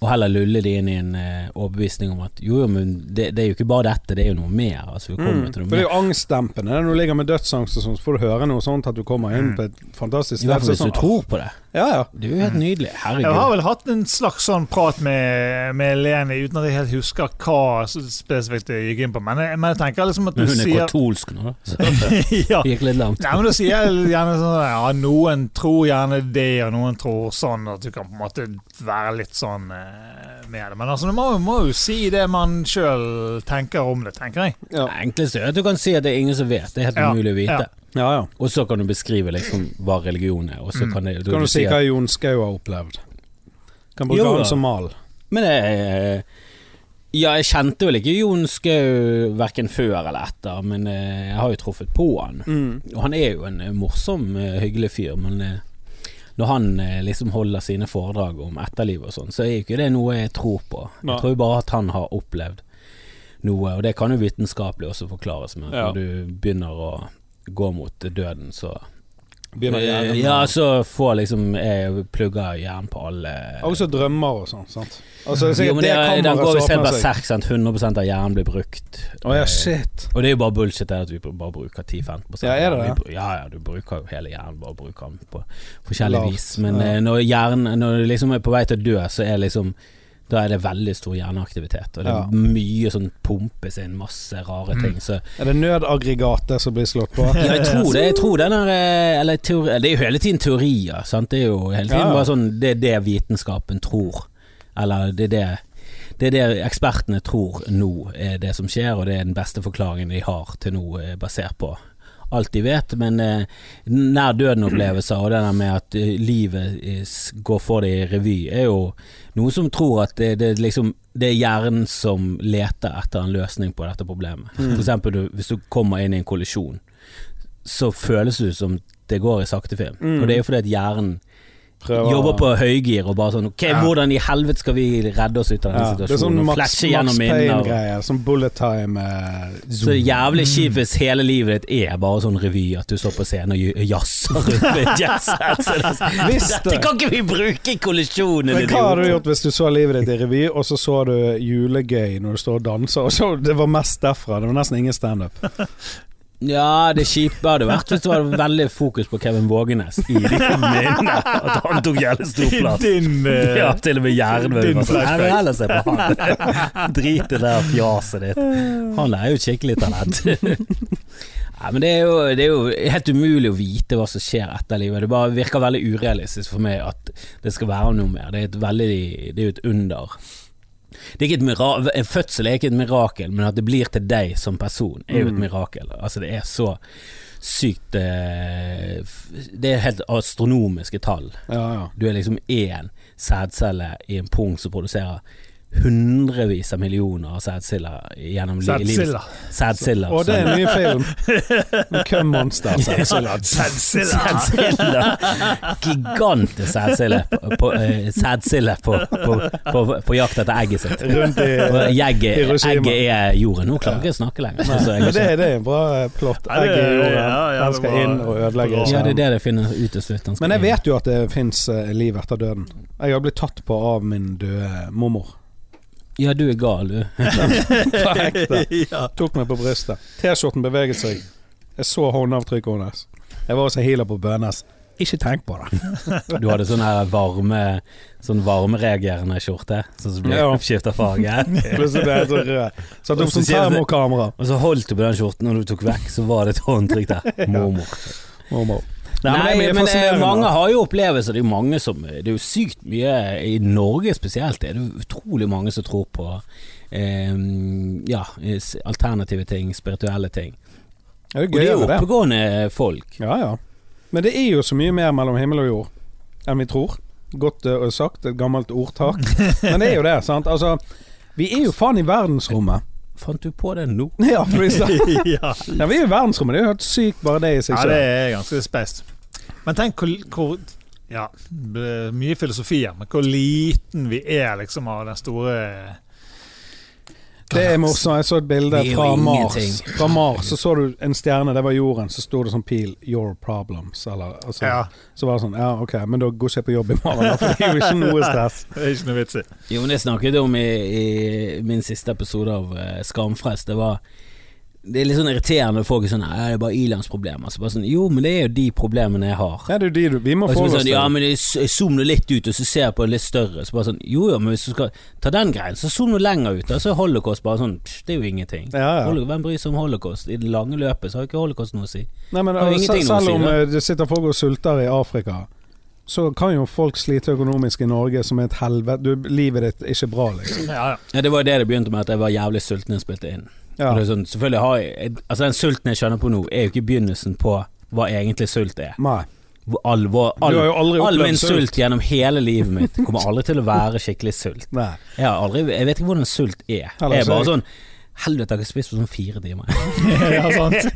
å heller lulle de inn i en eh, overbevisning om at jo, jo, men det, det er jo ikke bare dette, det er jo noe mer. Altså, vi Mm. til For mer. det er jo angstdempende. Når du ligger med dødsangst og sånn, så får du høre noe sånt at du kommer inn på et fantastisk sted. I hvert fall hvis sånn, du tror på det. Ja, ja. Det er helt nydelig. Herregud. Jeg har vel hatt en slags sånn prat med, med Leni, uten at jeg helt husker hva spesifikt jeg gikk inn på. Men jeg, men jeg tenker liksom at du sier hun er sier katolsk nå, da. Så ja. gikk litt langt. Nei, men da sier jeg gjerne sånn Ja, noen tror gjerne det, og noen tror sånn, at du kan på en måte være litt sånn eh, med det. Men altså, du må, må jo si det man sjøl tenker om det, tenker jeg. ja. Det enkleste er at du kan si at det er ingen som vet. Det er helt Ja, umulig å vite. ja. Ja, ja. Og så kan du beskrive liksom hva religion er. Og så Mm. kan, det, Kan du si at- hva Jon Skau har opplevd? Kan bruke han som mal. Men jeg, ja, jeg kjente vel ikke Jon Skau verken før eller etter, men eh, jeg har jo truffet på han. Mm. Og han er jo en eh, morsom, eh, hyggelig fyr, men når han liksom holder sine foredrag om etterliv og sånn, så er jo ikke det noe jeg tror på. Jeg tror jo bare at han har opplevd noe, og det kan jo vitenskapelig også forklares med at Ja. når du begynner å gå mot døden, så Begynner hjernen Ja, så får liksom Jeg plugger hjernen på alle Også drømmer og sånn. sant? Altså, jo, men det, det den går visst helt berserk, sant. 100 av hjernen blir brukt. Oh, ja, Eh, shit. Og det er jo bare bullshit at vi bare bruker 10-15 Ja, er det det? Ja, ja, du bruker jo hele hjernen, bare bruker den på forskjellig vis. Men ja. eh, når hjernen Når du liksom er på vei til å dø, så er liksom da er det veldig stor hjerneaktivitet, og det er Ja. mye sånn pumpes inn, masse rare Mm. ting. Så Er det nødaggregatet som blir slått på? ja, jeg tror det. Jeg tror den er, eh, eller teori, Det er jo hele tiden teorier, sant. Det er jo hele tiden Ja, ja. bare sånn Det er det vitenskapen tror. Eller det er det det er det ekspertene tror nå er det som skjer, og det er den beste forklaringen de har til nå, eh, basert på alt de vet. Men eh, nær døden-opplevelser og det der med at eh, livet eh, går for det i revy, er jo noe som tror at det, det, liksom, det er hjernen som leter etter en løsning på dette problemet. Mm. Eksempel hvis du kommer inn i en kollisjon, så føles det som det går i saktefilm. Mm. Og det er jo fordi at hjernen Prøver- jobber på høygir og bare sånn Ok, Ja. hvordan i helvete skal vi redde oss ut av denne ja, Det er sånn Max, flashe gjennom minner. Sånn bullet time. uh, Så det jævlig kjipt hvis hele livet ditt er bare sånn revy, at du står på scenen og jazzer rundt med et det Visst Dette kan ikke vi bruke i kollisjonen! Men hva hadde du gjort hvis du så livet ditt i revy, og så så du julegøy når du står og danser, og så det var mest derfra? Det var nesten ingen standup. Ja, det kjipe hadde vært hvis det var veldig fokus på Kevin Vågenes i de minnene. At han tok jævlig stor plass. Din uh, Ja, til og med flashback. Jeg vil heller se på han. Drit i det der fjaset ditt. Han er jo et skikkelig talent. Nei, men det er, jo, det er jo helt umulig å vite hva som skjer etter livet. Det bare virker veldig urealistisk for meg at det skal være noe mer. Det er, et veldig, det er jo et under. Det er ikke et mira en fødsel er ikke et mirakel, men at det blir til deg som person, er jo et Mm. mirakel. Altså, det er så sykt eh, Det er helt astronomiske tall. Ja, ja. Du er liksom én sædcelle i en pung som produserer hundrevis av millioner av sædciller gjennom livet. Sædcilla. Og det er en ny film. Med Cum Monster. Sædcilla. Gigante Gigantisk sædcelle på, på, eh, på, på, på, på jakt etter egget sitt. Rundt i egget, egget er jorden. Nå klarer jeg ikke å snakke lenger. Så Men det, det er en bra eh, plott. Egget i jorden. Den skal inn og ødelegge Ja, ja, det er det det finner ut til slutt. Men jeg vet jo at det fins liv etter døden. Jeg har blitt tatt på av min døde mormor. Ja, du er gal, du. På ekte. Tok meg på brystet. T-skjorten beveget seg. Jeg så håndavtrykket hennes. Jeg var også healer på Bønes. Ikke tenk på det. Du hadde sånn her varme Sånn varmereagerende skjorte, sånn som ble Ja. skifta farge. Plutselig ble jeg så rød. Satt opp som termokamera. Og så holdt du på den skjorten, og når du tok vekk, så var det et håndtrykk der. Mormor. Mormor. Nei, det er men det, fascinerende. mange har jo opplevelser. Det er jo mange som Det er jo sykt mye I Norge spesielt det er det utrolig mange som tror på eh, ja, alternative ting, spirituelle ting. Ja, det er Og det er jo det. oppegående folk. Ja, ja. Men det er jo så mye mer mellom himmel og jord enn vi tror. Godt uh, sagt, et gammelt ordtak. Men det er jo det, sant. Altså, vi er jo faen i verdensrommet. Fant du på det nå? Ja, stad- ja. ja, vi er i verdensrommet. Det er jo helt sykt bare det i seg ja, det selv. er ganske spest. Men tenk hvor, hvor Ja, mye filosofi her, men hvor liten vi er liksom av den store Det er morsomt. Jeg så et bilde fra Mars. Fra Mars så så du en stjerne, det var jorden, så sto det sånn pil 'Your problems'. Eller, altså, Ja. Så var det sånn Ja, ok, men da går ikke jeg på jobb i morgen, for det er jo ikke noe stress. Det er ikke noe vits i. Jo, men det snakket jeg om i, i min siste episode av uh, Skamfrelst. Det var Det er litt sånn irriterende når folk er sånn «Nei, Det er bare ilandsproblemer. Så bare sånn Jo, men det er jo de problemene jeg har. Ja, det er de du Vi må oss sånn, ja, men jeg zoomer zoom nå litt ut, og så ser jeg på det litt større. Så bare sånn Jo, jo, men hvis du skal ta den greien, så zoom nå lenger ut. Og så er holocaust bare sånn pff, Det er jo ingenting. Ja, ja. Holocaust, Hvem bryr seg om holocaust? I det lange løpet så har jo ikke holocaust noe å si. Nei, men Det altså, ingenting Selv om det. eh, det sitter folk og sulter i Afrika, så kan jo folk slite økonomisk i Norge som et helvete. Du, livet ditt er ikke bra, liksom. Ja, ja. Ja, Det var det det begynte med, at jeg var jævlig sulten da jeg spilte inn. Ja. Sånn, selvfølgelig har jeg Altså Den sulten jeg kjenner på nå, er jo ikke begynnelsen på hva egentlig sult er. Nei. All, all, aldri all min sult. sult gjennom hele livet mitt kommer aldri til å være skikkelig sult. Nei. Jeg, har aldri, jeg vet ikke hvordan sult er. Heller Jeg er bare sånn Helvete, jeg har spist på sånn fire timer. ja sant.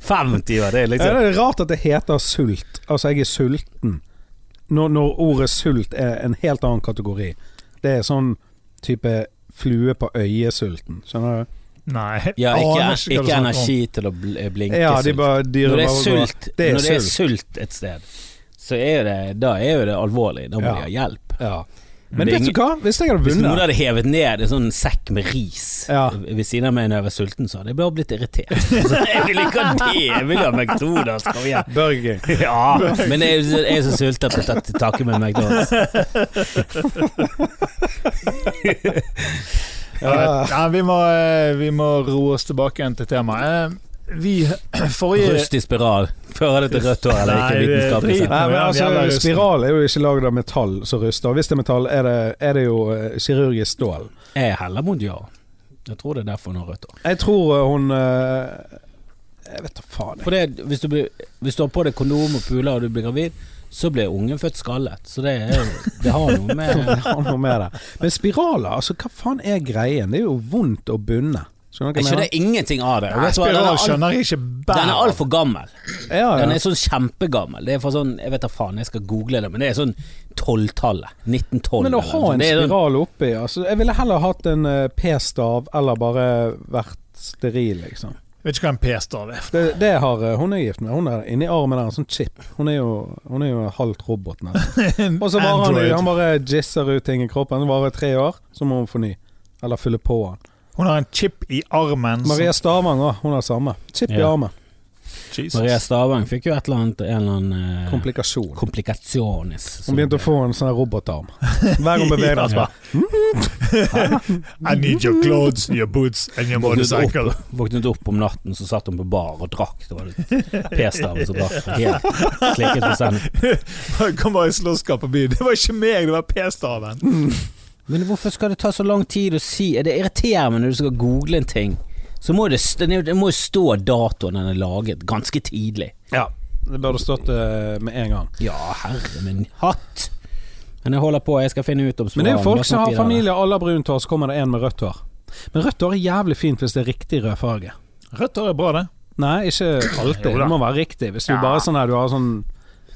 Fem timer, det er Ja, liksom det er rart at det heter sult. Altså, jeg er sulten. Når, når ordet sult er en helt annen kategori. Det er sånn type flue på øyet-sulten. Skjønner du? Nei. Ja, ikke, du ikke energi til å blinke Ja, de bare de Når det er sult, Det er når det er sult. et sted, så er det, da er jo det alvorlig. Da må Ja. de ha hjelp. Ja. Men vet du hva? Hvis jeg hadde Hvis noen hadde hevet ned en sånn sekk med ris Ja. ved siden av meg når jeg var sulten, så hadde jeg bare blitt irritert. Så jeg vil ikke ha det, jeg vil ha McDonald's. Kom igjen. Burger Ja, men jeg så- jeg er så sulten at jeg tar til takke med McDonald's. Ja, vi, må, eh, vi må roe oss tilbake igjen til temaet. Eh, Vi forrige Rust i spiral. Fører det til rødt hår eller ikke? Vitenskapelig sett. Ja, altså. Spiral er jo ikke lagd av metall som ruster. Hvis det er metall, er det, er det jo eh, kirurgisk stål. Jeg heller mot ja. Jeg tror det er derfor hun har rødt hår. Jeg tror hun Jeg vet da faen. jeg. For det, hvis, du blir, hvis du har på deg kondom og puler og du blir gravid, så blir ungen født skallet. Så det, er, det har noe med Det har noe med det. Men spiraler, altså hva faen er greien? Det er jo vondt å bunne. Jeg skjønner ingenting av det. Nei, spiral den er skjønner jeg ikke. Den er altfor gammel. Ja, Den er sånn kjempegammel. Det er for sånn Jeg vet da faen, jeg skal google det, men det er sånn 12-tallet. 1912. Men å ha en sånn- spiral oppi altså, Jeg ville heller hatt en eh, p-stav eller bare vært steril, liksom. Vet ikke hva en p-stav er. Det, det har eh, hun er gift med. Hun er inni armen der, en sånn chip. Hun er jo, hun er jo halvt robot. Og så varer han, han bare jizzer ut ting i kroppen. Det varer tre år, så må hun forny. Eller fylle på han. Hun har en chip i armen. Maria Stavang òg, hun har samme. Chip i armen. Jesus. Maria Stavang fikk jo et eller annet En eller annen eh, Komplikasjon. Komplikasjonis. Hun begynte å få en sånn robotarm. Hver gang beveger hun seg bare I need your clothes, your boots and your Våknet motorcycle. opp, våknet opp om natten, så satt hun på bar og drakk. Det var det p-staven som drakk. Helt klikket på senden. Kom bare i slåsskamp på byen. Det var ikke meg, det var p-staven. Men hvorfor skal det ta så lang tid å si Det irriterer meg når du skal google en ting. Så må det, det det må stå datoen den er laget, ganske tidlig. Ja. Det burde stått uh, med en gang. Ja, herre min hatt. Men jeg holder på, jeg skal finne ut om Men det er jo folk som har familie, alle har brunt hår, så kommer det en med rødt hår. Men rødt hår er jævlig fint hvis det er riktig rødfarge. Rødt hår er bra, det. Nei, ikke alltid. Det må være riktig. Hvis du Ja. bare er sånn her, du har sånn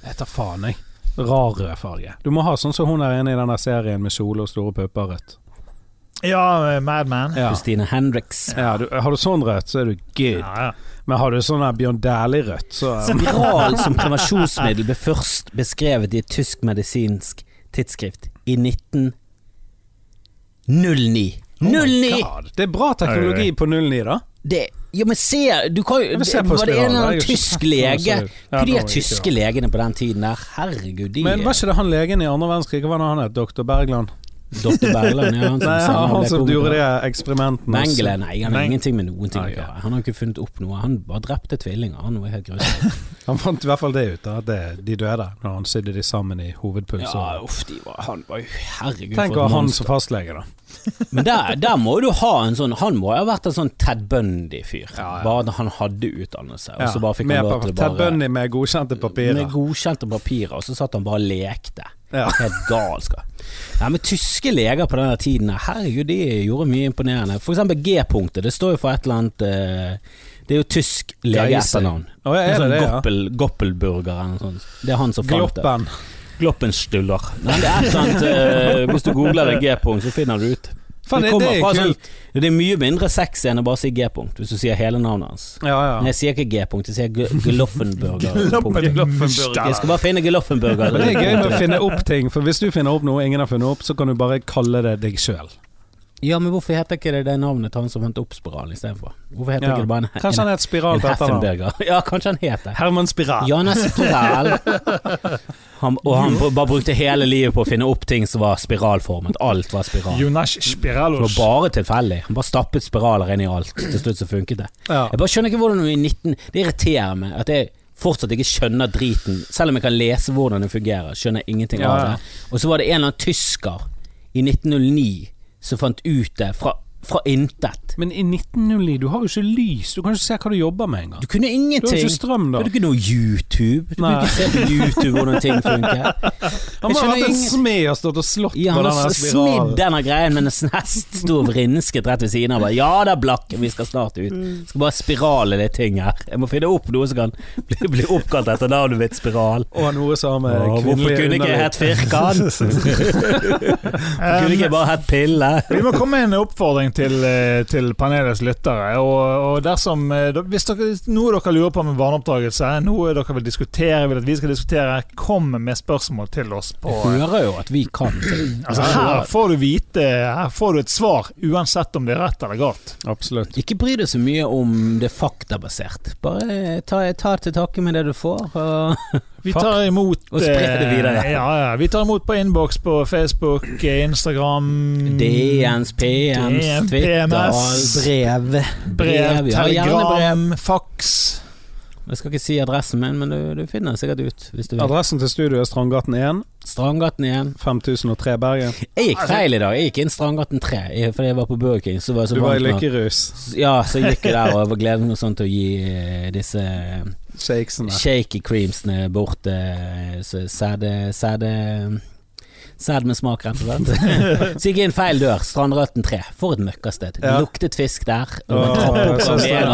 Jeg tar faen, jeg. Rar rødfarge. Du må ha sånn som hun er inne i den der serien med kjole og store pupper rødt. Ja, Madman. Ja. Christine Hendricks. Ja, du, har du sånn rødt, så er du good. Ja, ja. Men har du sånn Bjørn Dæhlie-rødt, så Spiral som prevensjonsmiddel ble først beskrevet i et tysk medisinsk tidsskrift i 1909. 09! Oh Det er bra teknologi på 09, da. Det, ja, men se Du kan det, Var det en eller annen tysk lege? Ja, Hva de tyske legene på den tiden der? Herregud, de Men var ikke det han legen i andre verdenskrig? Hva var det han het? Doktor Bergland? Dr. Bergland, ja. Han som, Nei, han, han som gjorde de eksperimentene. Mengele, nei, han har Meng- ingenting med noen ting å gjøre. Han har ikke funnet opp noe. Han bare drepte tvillinger. Han var helt grusom. Han fant i hvert fall det ut, at det, de døde når han sydde de sammen i hovedpuls. Ja, uff, var, han var jo Herregud, Tenk å ha han som fastlege, da. Men der, der må du ha en sånn Han må jo ha vært en sånn Ted Bundy-fyr. Ja, ja. Bare at han hadde utdannelse, og så bare fikk han lov til å Ted Bundy med godkjente papirer. Med godkjente papirer, og så satt han bare og lekte. Ja. Helt galskap. Ja, men tyske leger på denne tiden, herregud, de gjorde mye imponerende. For eksempel G-punktet, det står jo for et eller annet eh, Det er jo tysk legeetternavn. Oh, ja, sånn det ja? Goppel, Goppelburger eller noe sånt. Det er han som fant det. Gloppen. Gloppenstuller. Nei, det er et eller annet eh, Hvis du googler det G-punkt, så finner du ut. Faen, Det det, det er sånn. Det er mye mindre sexy enn å bare si G-punkt, hvis du sier hele navnet hans. Ja, ja. Men jeg sier ikke G-punkt, jeg sier Gloffenburger. Jeg skal bare finne Gloffenburger. Det er gøy med å finne opp ting, for hvis du finner opp noe ingen har funnet opp, så kan du bare kalle det deg sjøl. Ja, men hvorfor heter ikke det det navnet han som fant opp spiralen istedenfor? Hvorfor heter Ja. ikke det bare en, Kanskje han heter het Spiral på etternavn. Ja, kanskje han heter. Herman Spiral. Jonas Spiral. Han, og han bare brukte hele livet på å finne opp ting som var spiralformet. Alt var spiral. Jonas Det var bare tilfeldig. Han bare stappet spiraler inn i alt. Til slutt så funket det. Ja. Jeg bare skjønner ikke hvordan vi i 19 Det irriterer meg at jeg fortsatt ikke skjønner driten. Selv om jeg kan lese hvordan det fungerer, skjønner jeg ingenting Ja, av det. Og så var det en eller annen tysker i 1909 som fant ut det fra, fra intet. Men i 1909, du har jo ikke lys, du kan ikke se hva du jobber med engang. Du kunne ingenting. Du har ingenting. ikke strøm, da. Du hadde ikke noe YouTube. Du Nei. kunne ikke se på YouTube hvordan ting funker. Han må ha hatt vært en smed og stått og slått Ja, på han denne har smidd spiralen. denne greien, med en hest sto og vrinsket rett ved siden av. Ja da, Blakken, vi skal snart ut. Skal bare spirale litt ting her. Jeg må finne opp noe som kan bli, bli oppkalt etter navnet mitt, Spiral. Og noe som har med hvorfor kunne ikke jeg hett Firkant? Hvorfor kunne ikke jeg bare hett Pille? Vi må komme med en oppfordring til, eh, til panelets lyttere. Og, og dersom eh, Hvis dere, noe dere lurer på med barneoppdragelse, noe dere vil diskutere, vil at vi skal diskutere, kom med spørsmål til oss på Jeg hører jo at vi kan. Altså, her får du vite Her får du et svar, uansett om det er rett eller galt. Absolutt. Ikke bry deg så mye om det faktabasert. Bare ta, ta til takke med det du får. Og Vi tar imot Og spre det eh, videre. Ja, ja. Vi tar imot på innboks på Facebook, eh, Instagram DNs, PMs, DM, Twitter, PMS. brev. Brev, ja, gjerne brev. telegram, faks. Jeg skal ikke si adressen min, men du, du finner den sikkert ut hvis du vil. Adressen til studio er Strandgaten 1, Strandgaten 1. 5003 Bergen. Jeg gikk feil i dag. Jeg gikk inn Strandgaten 3 jeg- fordi jeg var på Burger King. Så var jeg så Du var i lykkerus. Ja, så gikk jeg der og gledet meg sånn til å gi eh, disse Shakesene. shaky creamsene borte. eh, sæde Sæde Sæd med smak, rett og slett. så gikk jeg inn feil dør. Strandrøtten 3. For et møkkasted. Ja. luktet fisk der. Er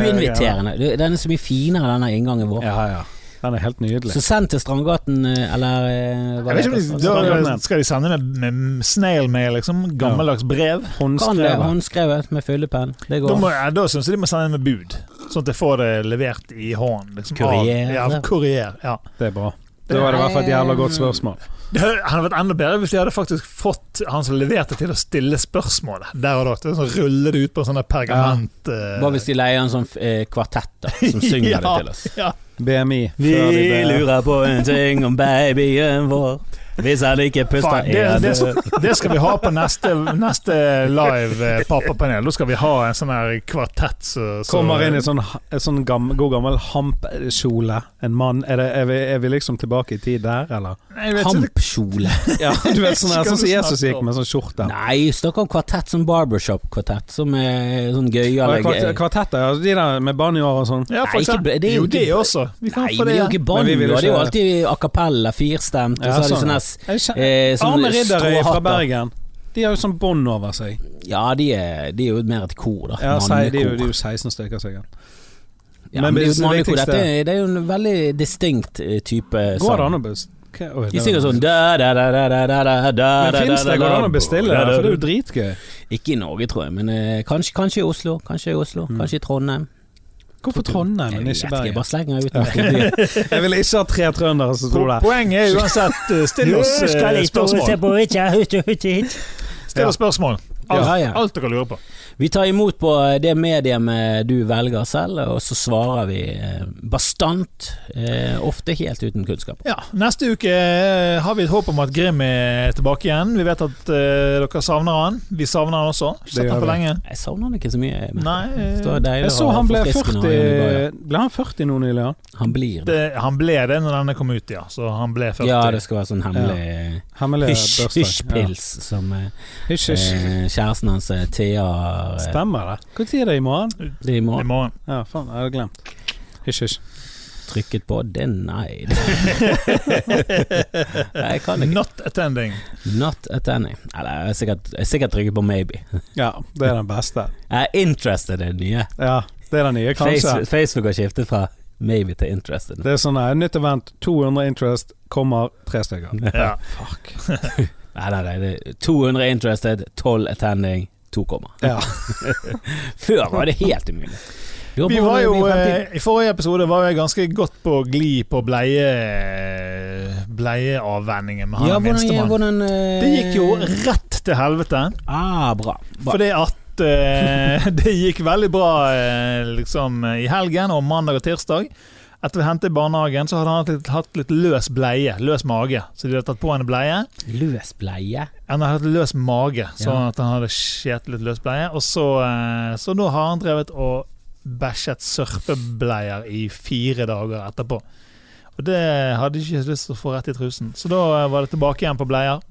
ja. Uinviterende. Den er så mye finere, denne inngangen vår. Ja, ja. Den er helt nydelig. Så send til Strandgaten, eh, eller eh, hva Jeg vet ikke da skal de sende med, med snail mail, liksom? Gammeldags brev? Kan det, Håndskrevet. håndskrevet med fyllepenn. Det Da, går. må, ja, da syns jeg de må sende med bud, sånn at jeg får det levert i hånden. Liksom, Kurier. Av, ja, kurier. Ja. Det er bra. Det var i hvert fall et jævla godt spørsmål. Det hadde vært enda bedre hvis de hadde faktisk fått han som leverte til å stille spørsmålet der og da. Det Sånn, rulle det ut på en sånn pergament eh, Bare hvis de leier en sånn eh, kvartett da, som synger Ja. det til oss. ja. BMI. Vi lurer på en ting om babyen vår. Hvis han ikke puster det, det, det skal vi ha på neste, neste live eh, pappapanel. Da skal vi ha en sånn her kvartett så, så. Kommer inn i sånn, en sånn gam, god gammel hampkjole. En mann. Er, det, er, vi, er vi liksom tilbake i tid der, eller? Hampkjole. Ja, du vet sånn sånn som Jesus gikk med sånn skjorte. Nei, snakk om kvartett som barbershop-kvartett, som er sånn gøyale greier. Kvartetter, de der med banjoer og sånn. Ja, for Nei, ikke- eksempel. det er jo det også. Vi kan Nei, få men det er jo ikke banjo, det er jo alltid a cappella, firstemt, og så har de sånn, sånn her Eh, Arne Ridderøy fra Bergen. De har jo sånn bånd over seg. Ja, de er, de er jo mer et kor, da. Ja, sei, de, er jo, de er jo 16 stykker, sikkert. Ja, men, men det, er jo Dette, det er jo en veldig distinkt eh, type sang. Går det an å De sånn da, da, da, da, da, da, da, Men fins det? Går det an å bestille det? For det er jo dritgøy. Ikke i Norge, tror jeg, men eh, kanskje, kanskje i Oslo. Kanskje i Oslo, mm. kanskje i Trondheim. Hvorfor Trondheim, Jeg men ikke jeg bare slenger ut. Jeg vil ikke ha tre trøndere som tror det. Poenget er uansett eh, Still oss eh, spørsmål. Still oss spørsmål. Alt dere lurer på. Vi tar imot på det mediet du velger selv, og så svarer vi eh, bastant. eh, Ofte helt uten kunnskap. Ja, Neste uke eh, har vi et håp om at Grim er tilbake igjen. Vi vet at eh, dere savner han. Vi savner han også. Det Sett gjør han på vi. lenge. Jeg savner han ikke så mye. men Nei, eh, Jeg så han ble 40 ha Johnny Bayer. Ble han 40 nå nylig? Ja? Han blir det. det, han ble det når denne kom ut, ja. Så han ble 40. Ja, det skal være sånn hemmelig Hemmelig hysj- bursdag. hysjpils som eh, Hysj, hysj. eh, kjæresten hans eh, Thea har, eh, Stemmer det. Når er det i morgen? det er I morgen morgen. Ja, faen, jeg hadde glemt. Hysj, hysj. trykket på denied. Nei, jeg kan ikke. Not attending. Not attending. Eller jeg har sikkert, jeg sikkert trykket på maybe. Ja, det er den beste. Jeg er interested i det nye. Ja, det er den nye, kanskje. Facebook, Facebook har skiftet fra maybe til interested. Det er sånn nei, nytt event, 200 interest, kommer tre stykker. Ja. Fuck. Nei, nei, nei. Det er 200 interested, 12 attending, 2 komma. Ja. Før var det helt umulig. Vi var jo, i eh, I forrige episode var jeg ganske godt på glid på bleie bleieavvenningen med han ja, minstemann. eh, Det gikk jo rett til helvete. Ah, bra. bra. Fordi at eh, det gikk veldig bra eh, liksom i helgen og mandag og tirsdag. Etter vi hentet i barnehagen, så hadde han hatt litt, hatt litt løs bleie. Løs mage. Så de hadde tatt på henne bleie. Løs bleie. Han hadde hatt løs mage, sånn at han hadde skjet litt løs bleie. Og så, eh, så nå har han drevet og bæsjet sørpebleier i fire dager etterpå. Og det hadde ikke lyst til å få rett i trusen. Så da eh, var det tilbake igjen på bleier.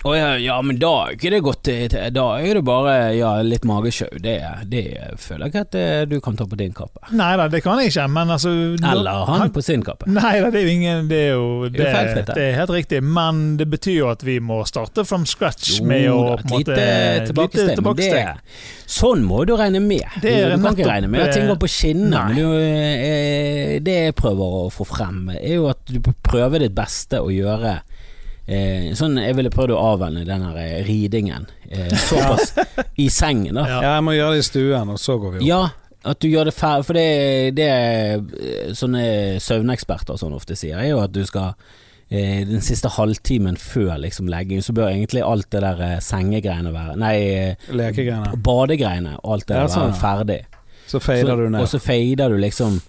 Å ja, ja, men da er ikke det godt til til- Da er det bare ja, litt magesjau. Det, det føler jeg ikke at det, du kan ta på din kappe. Nei da, det kan jeg ikke, men altså Eller han på sin kappe. Nei da, det er jo ingen Det er jo Det det, er helt riktig, men det betyr jo at vi må starte from scratch Jo med å da, et lite tilbakesteg. Sånn må du regne med. Det er du, kan ikke regne med at ting eh, går på skinner. Men du, eh, det jeg prøver å få frem, er jo at du prøver ditt beste å gjøre eh, Sånn jeg ville prøvd å avvenne den her eh, ridingen eh, såpass i sengen, da. Ja. jeg må gjøre det i stuen, og så går vi opp. Ja, at du gjør det ferdig For det, det eh, sånne søvneksperter sånn ofte sier, er jo at du skal eh, den siste halvtimen før liksom legging, så bør egentlig alt det der eh, sengegreiene være Nei, Lekegreiene. badegreiene og alt det det der sånn, være ja. ferdig. Så fader du ned. Og så fader du liksom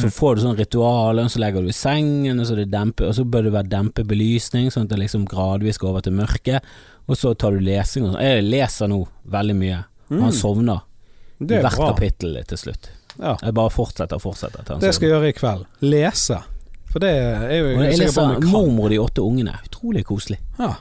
Så får du sånn ritual, og så legger du i sengen, og så, er det dempe, og så bør det være dempe belysning, sånn at det liksom gradvis går over til mørke. Og så tar du lesing og sånn. Jeg leser nå veldig mye. Han Mm. sovner Det er hvert bra. kapittel til slutt. Ja. Jeg bare fortsetter og fortsetter. han Det skal sovner. jeg gjøre i kveld. Lese. For det er jo jeg jeg leser 'Mormor og de åtte ungene'. Utrolig koselig. Ja.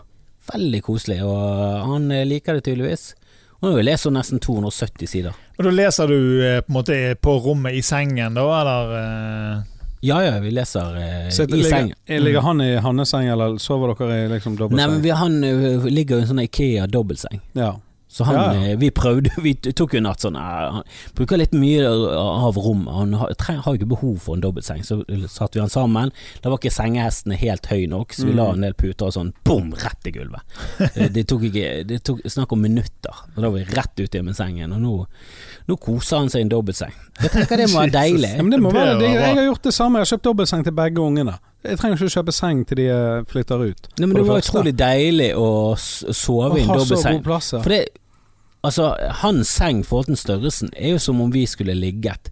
Veldig koselig, og han eh, liker det tydeligvis. Nå har jeg lest sånn nesten 270 sider. Og da leser du eh, på en måte på rommet i sengen, da, eller? eh? Ja ja, vi leser eh, i ligger, sengen. ligger han i hans seng, eller sover dere i liksom Nei, men vi, han eh, ligger i en sånn Ikea-dobbeltseng. Ja. Så han, Ja, ja. eh, vi prøvde, vi tok jo en natt sånn Han bruker litt mye av rommet. Han har, jo ikke behov for en dobbeltseng, så satte vi han sammen. Da var ikke sengehestene helt høy nok, så vi Mm. la en del puter og sånn, bom, rett i gulvet. Eh, det tok ikke Det tok snakk om minutter, og da var vi rett ut igjen med sengen. Og nå, nå koser han seg i en dobbeltseng. Jeg tenker det må være deilig. Ja, men det må være, det, jeg har gjort det samme. Jeg har kjøpt dobbeltseng til begge ungene. Jeg trenger ikke å kjøpe seng til de eh, flytter ut. Nei, men det, det var første. utrolig deilig å sove i en dobbeltseng. For det Altså, hans seng i forhold til størrelsen er jo som om vi skulle ligget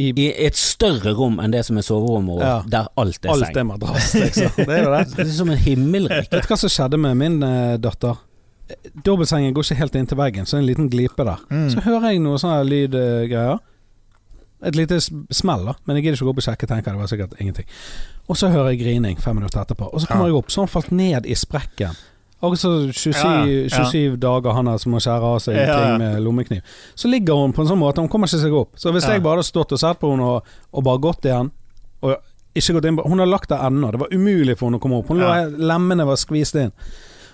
I i et større rom enn det som er soverommet Ja. der alt er alt seng. er madrass, liksom. Det er jo det. Det er som en himmelrike. Vet du hva som skjedde med min uh, datter? Dobbeltsengen går ikke helt inn til veggen, så det er en liten glipe der. Mm. Så hører jeg noe sånne lydgreier. Et lite smell, da. Men jeg gidder ikke å gå opp og sjekke, tenker. Det var sikkert ingenting. Og så hører jeg grining fem minutter etterpå. Og så kommer Ja. jeg opp, så har han falt ned i sprekken. Akkurat så 27, Ja, ja. 27 dager han har som må skjære av seg ting med lommekniv. Så ligger hun på en sånn måte, hun kommer ikke seg opp. Så hvis jeg bare hadde stått og sett på henne og, og bare gått igjen og ikke gått inn på Hun har lagt der ennå. Det var umulig for henne å komme opp. Hun lå. Lemmene var skvist inn.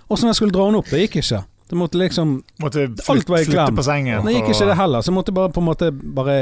Og så når jeg skulle dra henne opp, det gikk ikke. Det måtte liksom Måtte Alt var i klem. Det gikk ikke det heller, så jeg måtte bare på en måte bare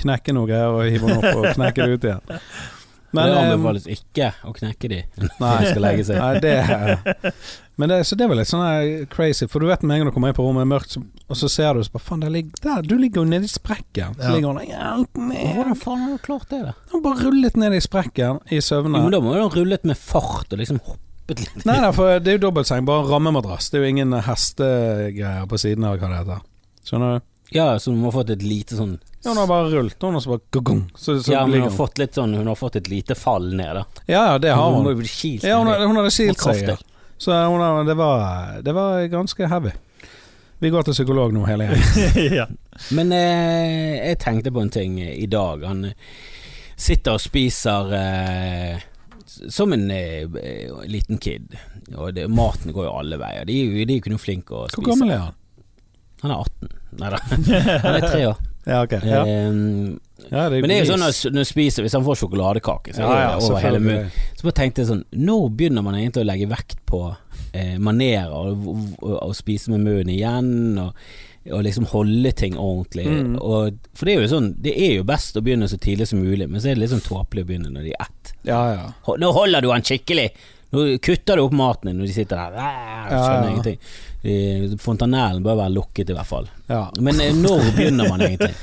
knekke noe greier og hive henne opp og knekke det ut igjen. Men det eh, anbefales ikke å knekke de når Nei. de skal legge seg. Nei, det Men det, så det var litt sånn crazy, for du vet med en gang du kommer inn på rommet, det er mørkt, så, og så ser du så bare Faen, der ligger der, du ligger jo nede i sprekken. Så Ja. ligger hun der Hjelp meg! Hvordan faen har du klart det, da? har bare rullet ned i sprekken i Jo, søvne. men da må du ha rullet med fart og liksom hoppet litt. Nei, nei, for det er jo dobbeltseng, bare rammemadrass. Det er jo ingen hestegreier på siden av hva det heter. Skjønner du? Ja, så hun har fått et lite sånn Ja, hun har bare rullet, hun har så bare gong, så, så Ja, men hun har fått litt sånn Hun har fått et lite fall ned, da. Ja, ja, det har Hun hun. kilt Ja, hun, hun hadde skilt seg. Ja. Så hun har, det, var, det var ganske heavy. Vi går til psykolog nå hele gjengen. ja. Men eh, jeg tenkte på en ting i dag. Han eh, sitter og spiser eh, som en eh, liten kid. Og det, maten går jo alle veier. De de er jo ikke noe flinke å Hvor gammel er han? Han er 18. Nei da. Han er tre år. Ja, ok. Ja. Um, Ja, men det er jo sånn når når spiser Hvis han får sjokoladekake, så er det over hele munnen. Så bare tenkte jeg sånn Når begynner man egentlig å legge vekt på eh, manerer og, og, og spise med munnen igjen, og, liksom holde ting ordentlig? Mm. For det er jo sånn Det er jo best å begynne så tidlig som mulig, men så er det litt sånn tåpelig å begynne når de er ett. Ja, ja. Nå holder du han skikkelig! Nå kutter du opp maten din når de sitter der. Skjønner Ja, ja. ingenting. Fontanellen bør være lukket, i hvert fall. Ja. Men eh, når begynner man egentlig?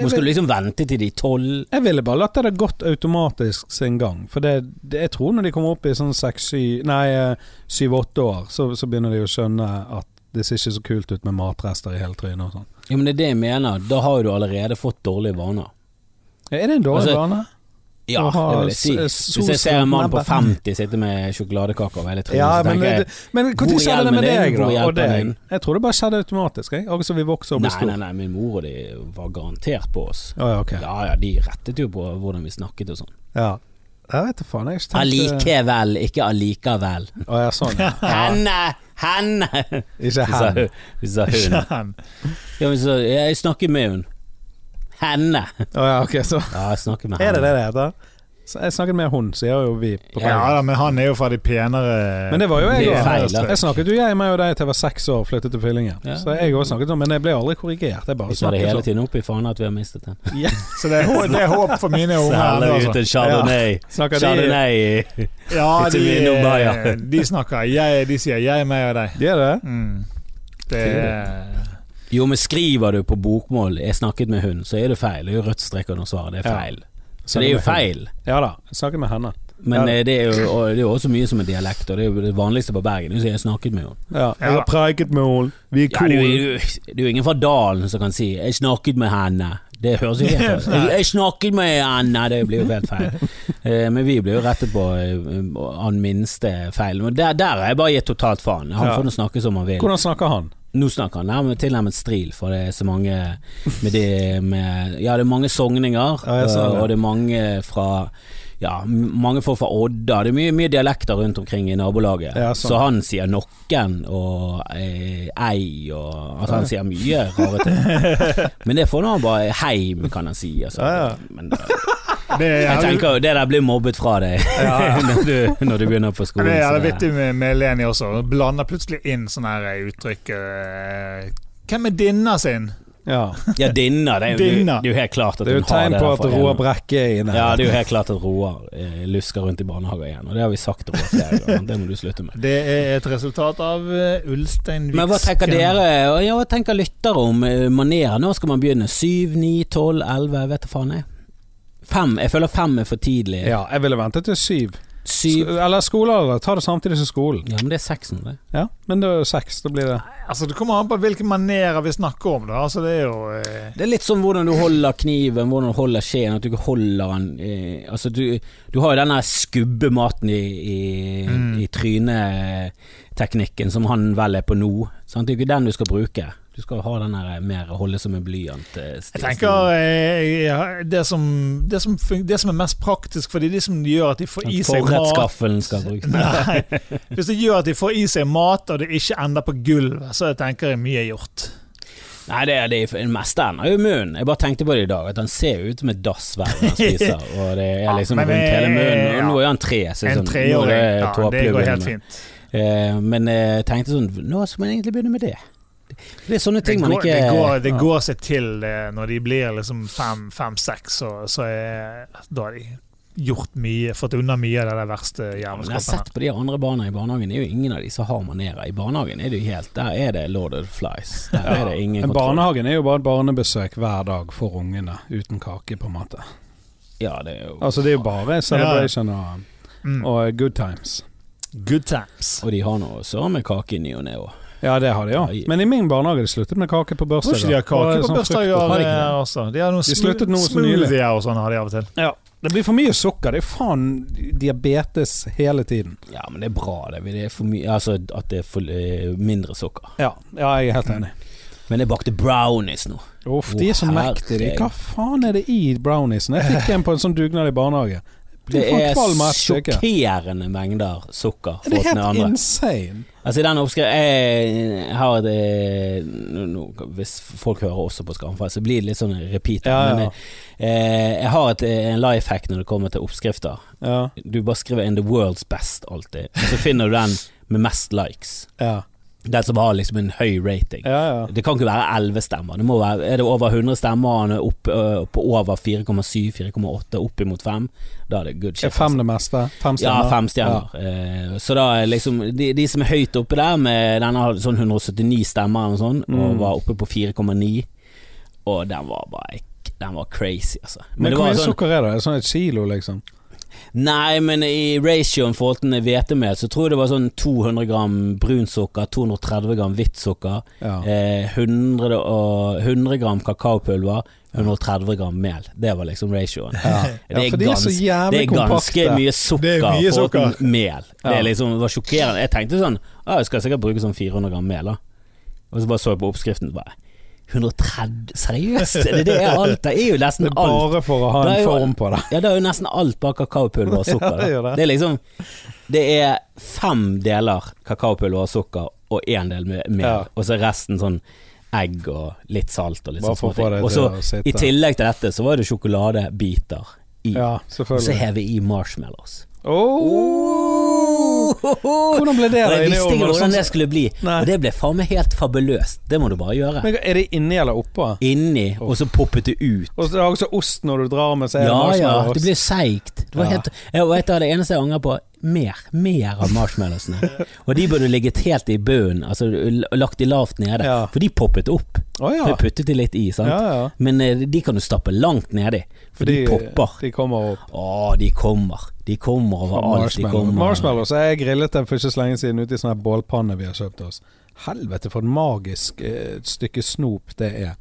Nå skal du liksom vente til de tolv jeg ville bare latt det gått automatisk sin gang. For det, det, jeg tror når de kommer opp i sånn seks-syv Nei, eh, syv-åtte år, så, så begynner de å skjønne at det ser ikke så kult ut med matrester i hele trynet og sånn. Ja, men det er det jeg mener. Da har du allerede fått dårlige vaner. Ja, Er det en dårlig Altså, vane? Ja, det vil jeg si. Hvis jeg ser en mann på 50 sitte med sjokoladekake over hele trynet, Ja, så men, tenker jeg men når skjedde det med deg, da? Og deg? Jeg tror det bare skjedde automatisk. Jeg. Som vi vokser og blir Nei, store. nei, nei, min mor og de var garantert på oss. Oh, ja, okay. Ja ja, de rettet jo på hvordan vi snakket og sånn. Ja. Jeg vet da faen. Jeg har ikke tenkt Allikevel, ikke allikevel. Å ja, sånn. Ja. Henne! Henne! Ikke hen. vi sa hun. Ja, vi sa, jeg snakket med hun. Henne. Oh, ja, ok, så Ja, jeg snakker med er det henne. det det heter? Så jeg snakket med hun, sier jo vi på Ja da, men han er jo fra de penere Men det var jo jeg Det er òg. feil, da. Jeg snakket jo jeg med og deg til jeg var seks år og flyttet til Fyllingen. Ja. Så jeg også snakket sånn, Men jeg ble aldri korrigert. Jeg bare Vi tar det snakket hele sånn. tiden opp i faen at vi har mistet den. Ja. Så det er, hå- det er håp for mine Så unger. Særlig altså. ut en chardonnay. Snakker de Chardonnay. Ja, Til de, de snakker jeg, De sier 'jeg, meg og deg'. De er det? Mm. Det er Jo, men skriver du på bokmål 'jeg snakket med hun', så er det feil. Det er jo rødt strek under svaret. Det er Ja. feil. Så det er jo feil. Ja da. Jeg snakket med henne. Men Ja. eh, det er, jo, det er jo også mye som er dialekt, og det er jo det vanligste på Bergen. Du sier 'jeg snakket med henne'. Ja. Jeg har preiket med henne. Vi er Ja, cool. det, er jo, det er jo ingen fra Dalen som kan si 'jeg snakket med henne'. Det høres jo helt feil ut. 'Jeg snakket med henne', det blir jo helt feil. Eh, Men vi blir jo rettet på eh, han minste feilen. Der, der har jeg bare gitt totalt faen. Han får nå snakke som han vil. Hvordan snakker han? Nå snakker han nærmest tilnærmet stril, for det er så mange med det med Ja, det er mange sogninger, Ja, det. og det er mange fra ja, mange folk fra Odda. Det er mye, mye dialekter rundt omkring i nabolaget. Ja, sånn. Så han sier nokken og eh, ei og Altså, han sier mye rare ting. Men det får nå bare heim, kan han si. Altså. Ja, ja. Men eh, Det er jeg tenker jo det der blir mobbet fra deg når, du, når du begynner på skolen. det er jævlig vittig med, med Leni også. Hun blander plutselig inn sånne her uttrykk eh, Hvem er dinna sin? Ja. Ja, dinna. Det det er jo helt klart at Det er jo tegn på at Roar Brekke er inne. Ja, det er jo helt klart at Roar eh, lusker rundt i barnehager igjen, og det har vi sagt Roar flere ganger. Det må du slutte med. Det er et resultat av Ulstein Vitsken Men hva tenker dere, og ja, hva tenker lyttere om manerer? Nå skal man begynne? Syv, ni, tolv, elleve? Vet du faen jeg. Fem. Jeg føler fem er for tidlig. Ja, jeg ville ventet til syv. Syv Eller skolealder. Ta det samtidig som skolen. Ja, men det er seks nå, det. Ja, men det er jo seks. Da blir det Altså Det kommer an på hvilke manerer vi snakker om. da Altså Det er jo eh, Det er litt som hvordan du holder kniven, hvordan du holder skjeen, at du ikke holder den eh, Altså, du, du har jo denne skubbe maten i, i, Mm. i tryneteknikken som han vel er på nå. Sant? Det er jo ikke den du skal bruke. Du skal ha den der mer holde som en blyant. eh, Jeg tenker eh, ja, det, som, det, som det som er mest praktisk for de, de som gjør at de får i seg mat skal brukes. Nei, Hvis det gjør at de får i seg mat, og det ikke ender på gulvet, så tenker jeg mye er gjort. Nei, det er det, det meste ender jo i munnen. Jeg bare tenkte på det i dag, at han ser ut som et dass hver gang han spiser. Og det er liksom men rundt hele munnen. Og nå er han tre, så En sånn, nå er det Ja, det går helt fint. Eh, men jeg tenkte sånn Nå skal man egentlig begynne med det? Det er sånne ting går, man går, ikke det, går, det Ja. går seg til det når de blir liksom fem-seks, så, så er, da de gjort mye, fått unna mye av det verste Men jeg har sett på de andre barna i barnehagen, det er jo ingen av de som har manerer. I barnehagen er det jo helt Der er det Lord of Flies. Der er det ingen Men kontroll. Barnehagen er jo bare et barnebesøk hver dag for ungene, uten kake, på en måte. Ja, det er jo Altså Det er jo bare celebration og, Mm. og good times. Good times. Og de har nå så med kake i ny og ne òg. Ja, det har de Ja. Men i min barnehage de sluttet med kake på Tror ikke de bursdager. har kake på sånn bursdager eh, også. De har noen De sluttet noe så nylig. smoothier og sånn har de av og til. Ja. Det blir for mye sukker. Det er faen diabetes hele tiden. Ja, men det er bra, det. Det er for mye Altså at det er for, eh, mindre sukker. Ja, ja jeg er helt enig. Men jeg bakte brownies nå. Uff, de er så mektige. Hva faen er det i browniesene? Jeg fikk en på en sånn dugnad i barnehage. Det er sjokkerende mengder sukker. Er det er helt insane? Altså den oppskriften Jeg har et eh, nå, Hvis folk hører også på Skamfall, så blir det litt sånn repeat. Ja, ja. Men eh, jeg har et, eh, en life hack når det kommer til oppskrifter. Ja, Du bare skriver 'in the world's best' alltid, så finner du den med mest likes. ja. Den som har liksom en høy rating. Ja, ja. Det kan ikke være 11 stemmer. Det være, er det over 100 stemmer han er opp, øh, på over 4,7-4,8, opp imot 5, da er det good shit. Er fem altså. det meste? Fem Ja, stemmer? fem stjerner. Eh, så da er liksom de, de som er høyt oppe der, med denne har sånn 179 stemmer eller noe sånt, og Mm. var oppe på 4,9, og den var bare Den var crazy, altså. Men, det hvor mye sånn sukker er? Er det sånn et kilo, liksom? Nei, men i ratioen forhold til hvetemel, så tror jeg det var sånn 200 gram brunsukker, 230 gram hvitt sukker, Ja. eh, 100, og, 100 gram kakaopulver, 130 gram mel. Det var liksom ratioen. Ja. Det er ganske, Det er ganske mye sukker Det er mye for sukker. et mel. Det liksom, var sjokkerende. Jeg tenkte sånn ah, Jeg skal sikkert bruke sånn 400 gram mel, da. Og så bare så jeg på oppskriften bare 130 Seriøst? Er det er alt? Det er jo nesten alt. bare for å ha en form på det. Ja, det er jo nesten alt bare kakaopulver og sukker. Ja, det det. det er liksom Det er fem deler kakaopulver og sukker og én del mer, Ja. og så resten sånn egg og litt salt og litt sånn småting. Og så i tillegg til dette så var det sjokoladebiter i. Ja, Og så hever vi i marshmallows. Oh! Hvordan ble det? Og jeg visste ikke hvordan det skulle bli, Nei. og det ble faen meg helt fabuløst. Det må du bare gjøre. Men Er det inni eller oppå? Inni, og så poppet det ut. Og så er det også ost når du drar med, seg det Ja ja, det blir seigt. Det var helt jeg vet, du, det eneste jeg angrer på, mer. Mer av marshmallowsene. og de burde ligget helt i bunnen, altså lagt de lavt nede. Ja. For de poppet opp. For ja. jeg puttet de litt i, sant. ja. Men eh, de kan du stappe langt nedi, for de, popper. De kommer opp. Å, de kommer. De kommer overalt. De kommer. Marshmallows. Jeg grillet dem for ikke så lenge siden ute i sånn her bålpanne vi har kjøpt oss. Helvete for et magisk eh, stykke snop det er.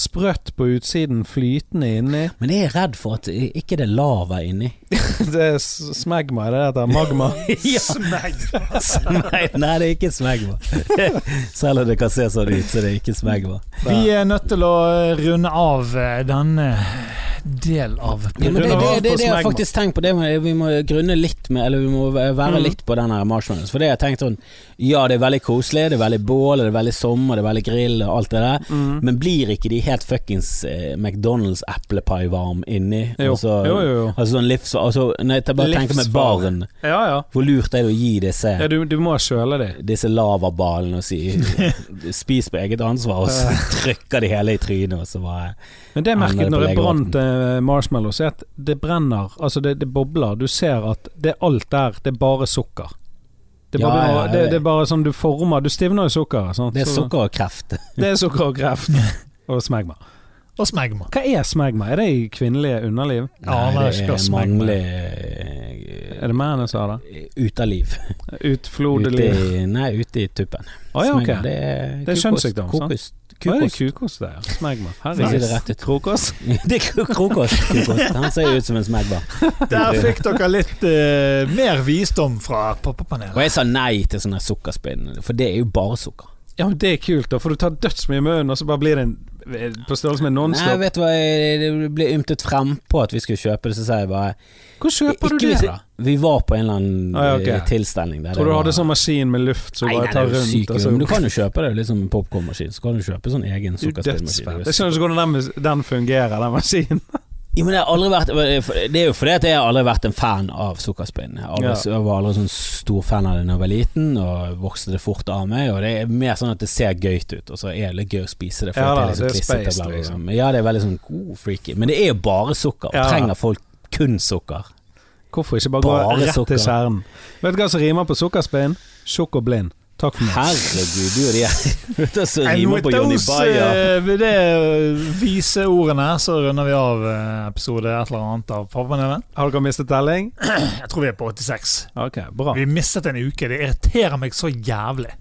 Sprøtt på utsiden, flytende inni. Men jeg er redd for at eh, ikke det er lava inni. Det er smegma, det heter? Magma. nei, nei, det er ikke smegma. Selv om det kan se sånn ut, så det er ikke smegma. Vi er nødt til å runde av eh, denne del av Ja, det, det, det, det, det jeg har faktisk tenkt på, det må, vi må grunne litt med Eller vi må være Mm. litt på den marshmallows. For det jeg har tenkt sånn Ja, det er veldig koselig, det er veldig bål, det er veldig sommer, det er veldig grill og alt det der. Mm. Men blir ikke de helt fuckings eh, McDonald's eplepai varm inni? Jo. Altså, jo, jo, jo. altså sånn livs... Altså, når jeg bare tenker med barn, Ja, ja. hvor lurt er det å gi disse ja du, du må kjøle dem disse lavaballene og si 'spis på eget ansvar', og så trykker de hele i trynet, og så bare Men det jeg merket når det brant eh, marshmallows, er at det brenner. Altså, det, det bobler. Du ser at det alt der, det er bare sukker. Det er Ja, bare, ja, ja. Det, det er bare sånn du former Du stivner i sukkeret. Det er sukker og kreft. Det er sukker og kreft. og smegma. Og smegma. Hva er smegma? Er det i kvinnelige underliv? Ja, Nei, det er smegma. mannlig Er det mennene som har det? Utaliv. Ute Utflodeliv? i, nei, ute i tuppen. Ah, ja, okay. Det er, Det er kjønnssykdom, sant? Kokost. Hva er det Kukost. der, det er? Smegma. Herregud. det rett ut. Krokos? Det er krokost. krokost. Han ser ut som en smegma. Der fikk dere litt uh, mer visdom fra Og jeg sa nei til sånne sukkerspinn, for det er jo bare sukker. Ja, men det er kult, da. For du tar dødsmye i munnen, og så bare blir det en på størrelse med Nei, vet du hva, det ble ymtet frem på at vi skulle kjøpe det, så sa jeg bare Hvor kjøper du det, da? Vi var på en eller annen Ah, ja, ok. eh, tilstelning der Tror du var... hadde sånn maskin med luft som bare tar rundt? Syk, altså. men du kan jo kjøpe det liksom popkornmaskin. Så kan du kjøpe sånn egen er dødsfett. Jeg skjønner ikke hvordan den, den fungerer, den maskinen. Ja, men jeg har aldri vært Det er jo fordi at jeg har aldri vært en fan av sukkerspinn. Jeg, aldri, Ja. jeg var aldri sånn stor fan av det da jeg var liten, og vokste det fort av meg. Og det er mer sånn at det ser gøyt ut, og så er det litt gøy å spise det. For Ja det er liksom det er space, liksom. Ja, det er veldig sånn god freaky. Men det er jo bare sukker. Ja. trenger folk kun sukker? Hvorfor ikke bare, Bare gå rett sukker. til kjernen? Vet du hva som rimer på sukkerspinn? Tjukk og blind. Takk for meg. Herregud, du og de her. så rimer på Johnny Bayer. eh, Ved det vise ordene så runder vi av eh, episode et eller annet av Pappapanelet. Har dere mistet telling? Jeg tror vi er på 86. Ok, bra. Vi mistet en uke. Det irriterer meg så jævlig.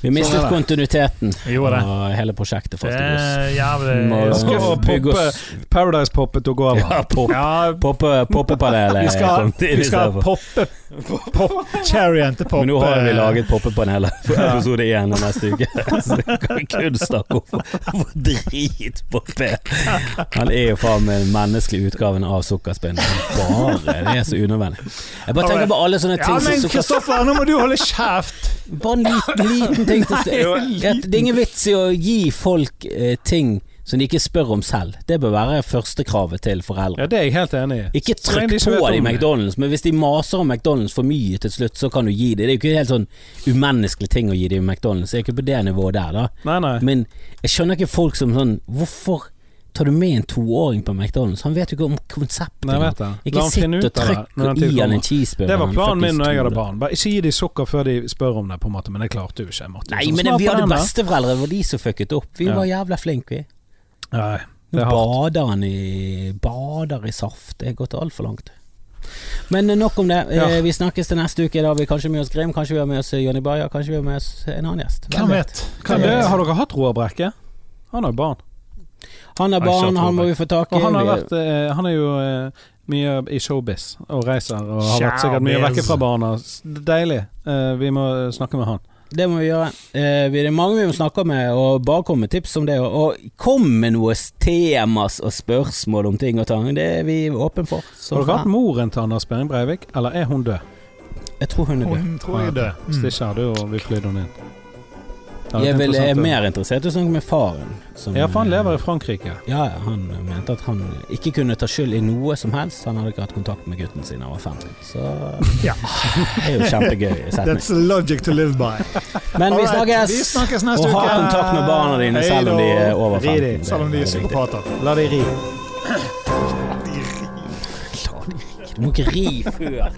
Vi mistet Sånn kontinuiteten av hele prosjektet. Det er jævlig. Og poppe- Paradise-poppet tok over. Ja, pop, Ja, poppe, poppepanelet vi skal, vi skal poppe pop, Cherryen til poppe. Men nå har vi laget poppepanelet for episode én neste uke. Så vi kan vi kun snakke om hvor drit Poppe er. Han er jo faen meg den menneskelige utgaven av sukkerspinn. Bare det er så unødvendig. Jeg bare tenker på alle sånne ting ja, men som Kristoffer, nå må du holde kjeft! Bare en liten, liten til Det er ingen vits i å gi folk eh, ting som de ikke spør om selv. Det bør være førstekravet til foreldre. Ja, det er jeg helt enig i. Ikke trykk de på dem. McDonald's, men hvis de maser om McDonald's for mye til slutt, så kan du gi dem. Det er jo ikke helt sånn umenneskelig ting å gi dem McDonald's. Jeg er ikke på det nivået der, da. Nei, nei. Men jeg skjønner ikke folk som sånn Hvorfor tar du med en toåring på McDonald's? Han vet jo ikke om konseptet. Nei, jeg vet det. Ikke sitt og trykk i og gi han en cheeseburger. Det var planen min når jeg hadde barn. Bare ikke gi de sukker før de spør om det, på en måte, men det klarte jo ikke. Jeg Nei, men «Smak vi hadde den, da». besteforeldre, det var de som fucket opp. Vi var jævla flinke, vi. Nei, Nå er bader han i Bader i saft. Det er gått altfor langt. Men eh, nok om det. Eh, Ja. Vi snakkes til neste uke. Da har vi kanskje med oss Grim, kanskje vi har med oss eh, Jonny Bayer, kanskje vi har med oss en annen gjest. Hvem vet? Hvem vet? har dere hatt Roar Brekke? Han har jo barn. Han er barn, han må vi få tak i. Og han har, vært, eh, han er jo eh, mye i showbiz og reiser og har vært sikkert mye Showbiz. vekke fra barna. S- Deilig. Eh, vi må snakke med han. Det må vi gjøre. Eh, vi- det er mange vi må snakke med, og bare kom med tips om det. Og, og kom med noe temas og spørsmål om ting og tang. Det er vi åpne for. Så Har du faen. moren til Anders Behring Breivik, eller er hun død? Jeg tror hun er død. Hun tror jeg er død. Hvis Mm. ikke hadde jo vi flydd henne inn. Det vil, Jeg er mer interessert i å snakke med faren. som- Ja, for han lever i Frankrike. Ja, ja, han mente at han ikke kunne ta skyld i noe som helst. Han hadde ikke hatt kontakt med gutten sin da han var fem. Så Ja. det er jo kjempegøy. That's logic to live by. Men vi snakkes! Vi snakkes neste Og ha kontakt med barna dine hey, selv om de er over Ri 15. de, Det Selv om de er La de ri. La de ri. Du må ikke ri før.